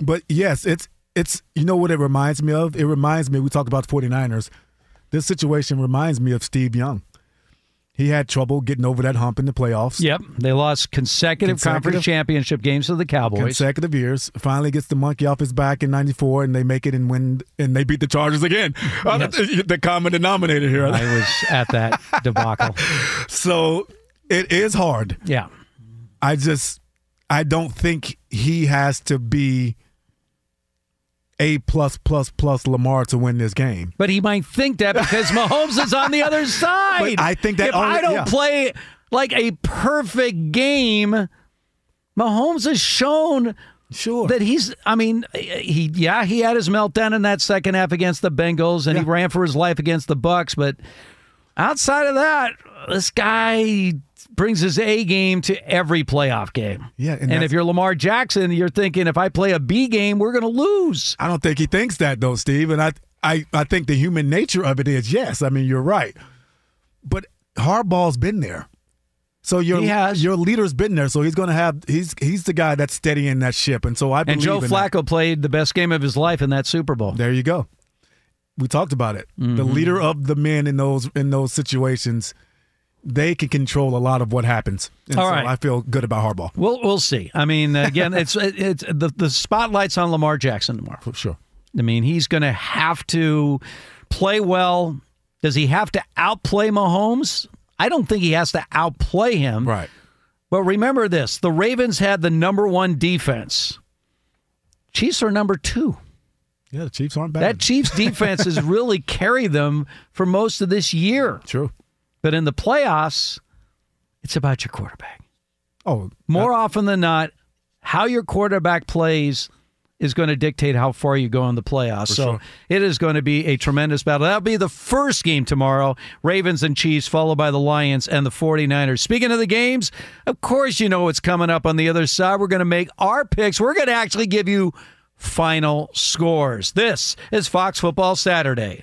But yes, it's it's you know what it reminds me of? It reminds me. We talked about the 49ers. This situation reminds me of Steve Young. He had trouble getting over that hump in the playoffs. Yep. They lost consecutive, Consecutive- conference championship games to the Cowboys. consecutive years. Finally gets the monkey off his back in '94, and they make it and win, and they beat the Chargers again. Uh, [LAUGHS] the common denominator here. I was at that [LAUGHS] debacle. so it is hard. Yeah. I just, I don't think he has to be a plus plus plus Lamar to win this game. But he might think that because [LAUGHS] Mahomes is on the other side. But I think that if only- I don't yeah. play like a perfect game, Mahomes has shown sure that he's. I mean, he yeah he had his meltdown in that second half against the Bengals, and he ran for his life against the Bucs. But outside of that, this guy brings his A game to every playoff game. Yeah, and, and if you're Lamar Jackson, you're thinking if I play a B game, we're going to lose. I don't think he thinks that though, Steve. And I, I, I think the human nature of it is yes. I mean, you're right. But Harbaugh's been there, so your your leader's been there. So he's going to have he's he's the guy that's steadying that ship. And so I believe And Joe in that. Flacco played the best game of his life in that Super Bowl. There you go. We talked about it. The Mhm. leader of the men in those in those situations, they can control a lot of what happens. And All so right. I feel good about Harbaugh. We'll we'll see. I mean, [LAUGHS] again, it's it's the the spotlight's on Lamar Jackson tomorrow. For sure. I mean, he's going to have to play well. Does he have to outplay Mahomes? I don't think he has to outplay him. Right. But remember this: the Ravens had the number one defense. Chiefs are number two. Yeah, the Chiefs aren't bad. That Chiefs defense has [LAUGHS] really carried them for most of this year. True. But in the playoffs, it's about your quarterback. Oh, More often than not, how your quarterback plays is going to dictate how far you go in the playoffs. For so sure. it is going to be a tremendous battle. That'll be the first game tomorrow Ravens and Chiefs, followed by the Lions and the 49ers. Speaking of the games, of course, you know what's coming up on the other side. We're going to make our picks. We're going to actually give you final scores. This is Fox Football Saturday.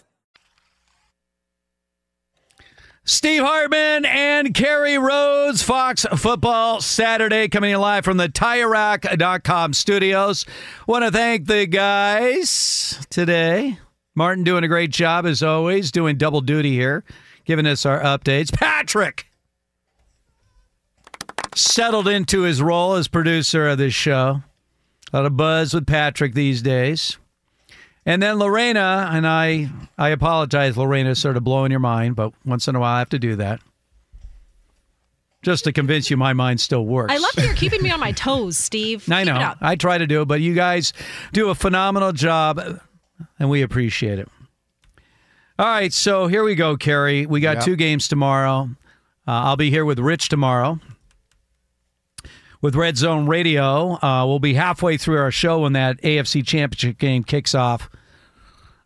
Steve Hartman and Kerry Rhodes, Fox Football Saturday, coming in live from the TireRack.com studios. Want to thank the guys today. Martin doing a great job as always, doing double duty here, giving us our updates. Patrick settled into his role as producer of this show. A lot of buzz with Patrick these days. And then Lorena and I, I apologize, Lorena, sort of blowing your mind, but once in a while I have to do that. Just to convince you my mind still works. I love that you're keeping me on my toes, Steve. I Keep know. I try to do it, but you guys do a phenomenal job, and we appreciate it. All right, so here we go, Kerry. We got Yeah. two games tomorrow. Uh, I'll be here with Rich tomorrow with Red Zone Radio. Uh, we'll be halfway through our show when that AFC Championship game kicks off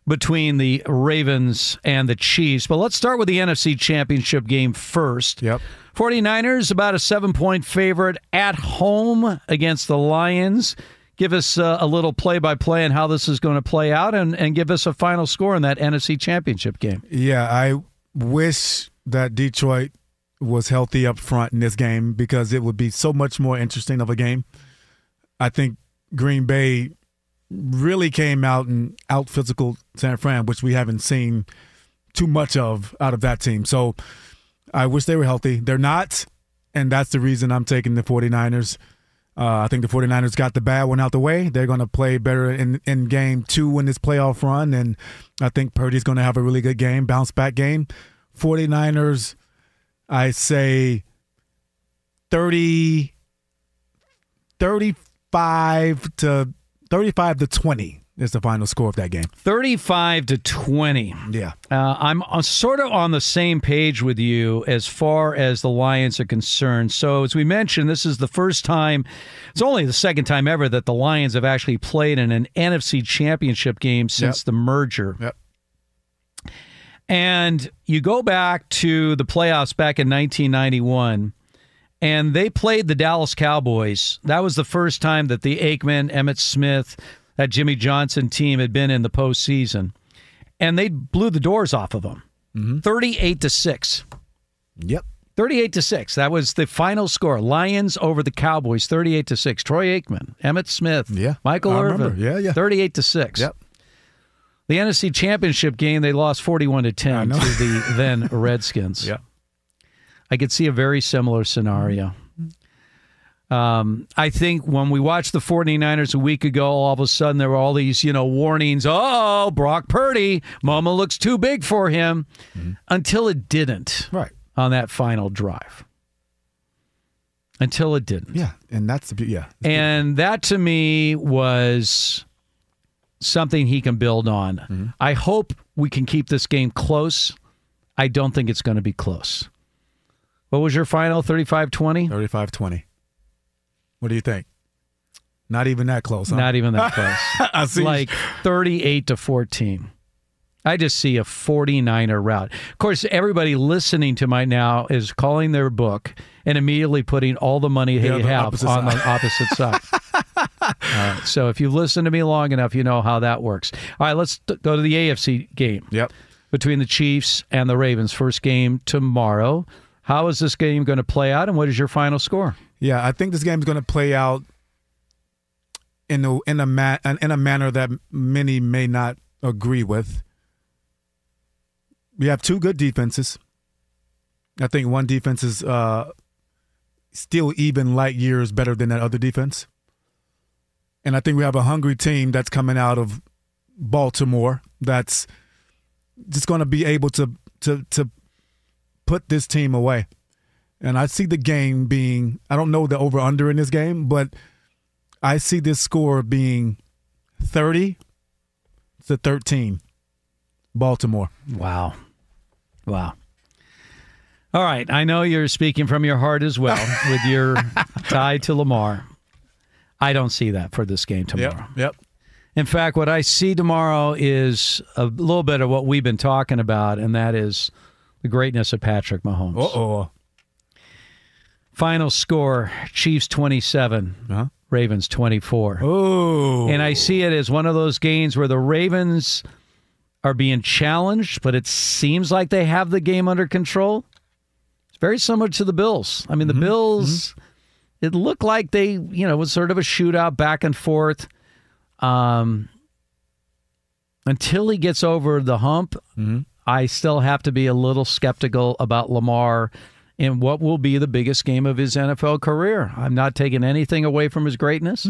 between the Ravens and the Chiefs. But let's start with the NFC Championship game first. Yep. 49ers about a seven point favorite at home against the Lions. Give us uh, a little play by play on how this is going to play out and, and give us a final score in that NFC Championship game. Yeah, I wish that Detroit was healthy up front in this game because it would be so much more interesting of a game. I think Green Bay really came out and out physical San Fran, which we haven't seen too much of out of that team. So I wish they were healthy. They're not, and that's the reason I'm taking the 49ers. Uh, I think the 49ers got the bad one out the way. They're going to play better in, in game two in this playoff run, and I think Purdy's going to have a really good game, bounce back game. 49ers, I say 30, 35 to 35 to 20 is the final score of that game. 35 to 20. Yeah. Uh, I'm uh, sort of on the same page with you as far as the Lions are concerned. So, as we mentioned, this is the first time, it's only the second time ever that the Lions have actually played in an NFC championship game since Yep. the merger. Yep. And you go back to the playoffs back in 1991, and they played the Dallas Cowboys. That was the first time that the Aikman, Emmitt Smith, that Jimmy Johnson team had been in the postseason, and they blew the doors off of them, mm-hmm. thirty-eight to six. Yep. 38 to 6. That was the final score. Lions over the Cowboys 38 to 6. Troy Aikman, Emmitt Smith, Yeah, Michael I Irvin. remember. Yeah, yeah. 38 to 6. Yep. The NFC Championship game, they lost 41 to 10 to the [LAUGHS] then Redskins. Yeah. I could see a very similar scenario. Um, I think when we watched the 49ers a week ago, all of a sudden there were all these, you know, warnings. Oh, Brock Purdy, Mama looks too big for him until it didn't Right. on that final drive. Until it didn't. Yeah. And that's the yeah. And that to me was something he can build on. Mm-hmm. I hope we can keep this game close. I don't think it's going to be close. What was your final 35 20? 35 20. What do you think? Not even that close. Huh? Not even that [LAUGHS] close. I see. like 38 to 14. I just see a 49er route. Of course, everybody listening to my now is calling their book and immediately putting all the money Yeah, they the have on side. the opposite side. [LAUGHS] So if you listen to me long enough, you know how that works. All right, let's t- go to the AFC game Yep. between the Chiefs and the Ravens. First game tomorrow. How is this game going to play out, and what is your final score? Yeah, I think this game is going to play out in a in a ma- in a manner that many may not agree with. We have two good defenses. I think one defense is uh, still even light years better than that other defense. And I think we have a hungry team that's coming out of Baltimore that's just going to be able to to to put this team away. And I see the game being I don't know the over under in this game, but I see this score being 30 to 13 Baltimore. Wow. Wow. All right. I know you're speaking from your heart as well [LAUGHS] with your tie to Lamar. I don't see that for this game tomorrow. Yep. Yep. In fact, what I see tomorrow is a little bit of what we've been talking about, and that is the greatness of Patrick Mahomes. Uh oh. Final score Chiefs 27, Uh-huh. Ravens 24. Oh. And I see it as one of those games where the Ravens are being challenged, but it seems like they have the game under control. It's very similar to the Bills. I mean, the Bills, it looked like they, you know, was sort of a shootout back and forth. Um, until he gets over the hump, I still have to be a little skeptical about Lamar in what will be the biggest game of his NFL career. I'm not taking anything away from his greatness.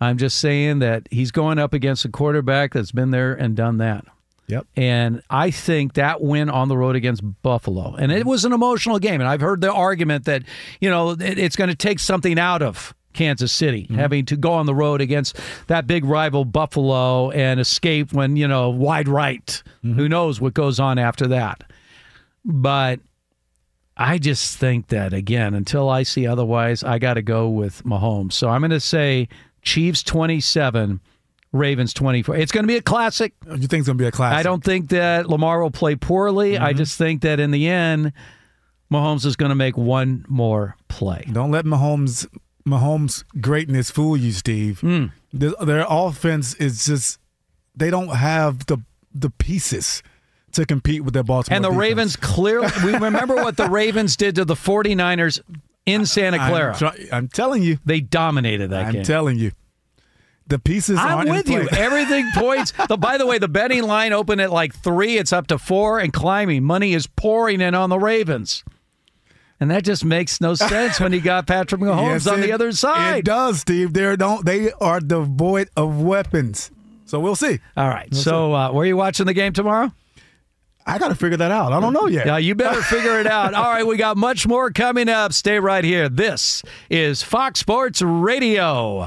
I'm just saying that he's going up against a quarterback that's been there and done that. Yep. And I think that win on the road against Buffalo, and it was an emotional game. And I've heard the argument that, you know, it- it's going to take something out of Kansas City mm-hmm. having to go on the road against that big rival Buffalo and escape when, you know, wide right. Mm-hmm. Who knows what goes on after that. But I just think that, again, until I see otherwise, I got to go with Mahomes. So I'm going to say Chiefs 27, Ravens 24. It's going to be a classic. You think it's going to be a classic? I don't think that Lamar will play poorly. I just think that in the end, Mahomes is going to make one more play. Don't let Mahomes Mahomes greatness fool you, Steve. Hmm. Their, their offense is just they don't have the the pieces to compete with their Baltimore. And the defense. Ravens clearly, we remember what the Ravens did to the 49ers in Santa I'm Clara. try- I'm telling you, they dominated that I'm game. telling you, the pieces. I'm with you. [LAUGHS] Everything points. The, by the way, the betting line opened at like three. It's up to four and climbing. Money is pouring in on the Ravens. And that just makes no sense when you got Patrick [LAUGHS] Mahomes Yes, on it- the other side. It does, Steve. They don't. They are devoid of weapons. So we'll see. All right. so, uh, where are you watching the game tomorrow? I got to figure that out. I don't know yet. Yeah, you better [LAUGHS] figure it out. All right, we got much more coming up. Stay right here. This is Fox Sports Radio.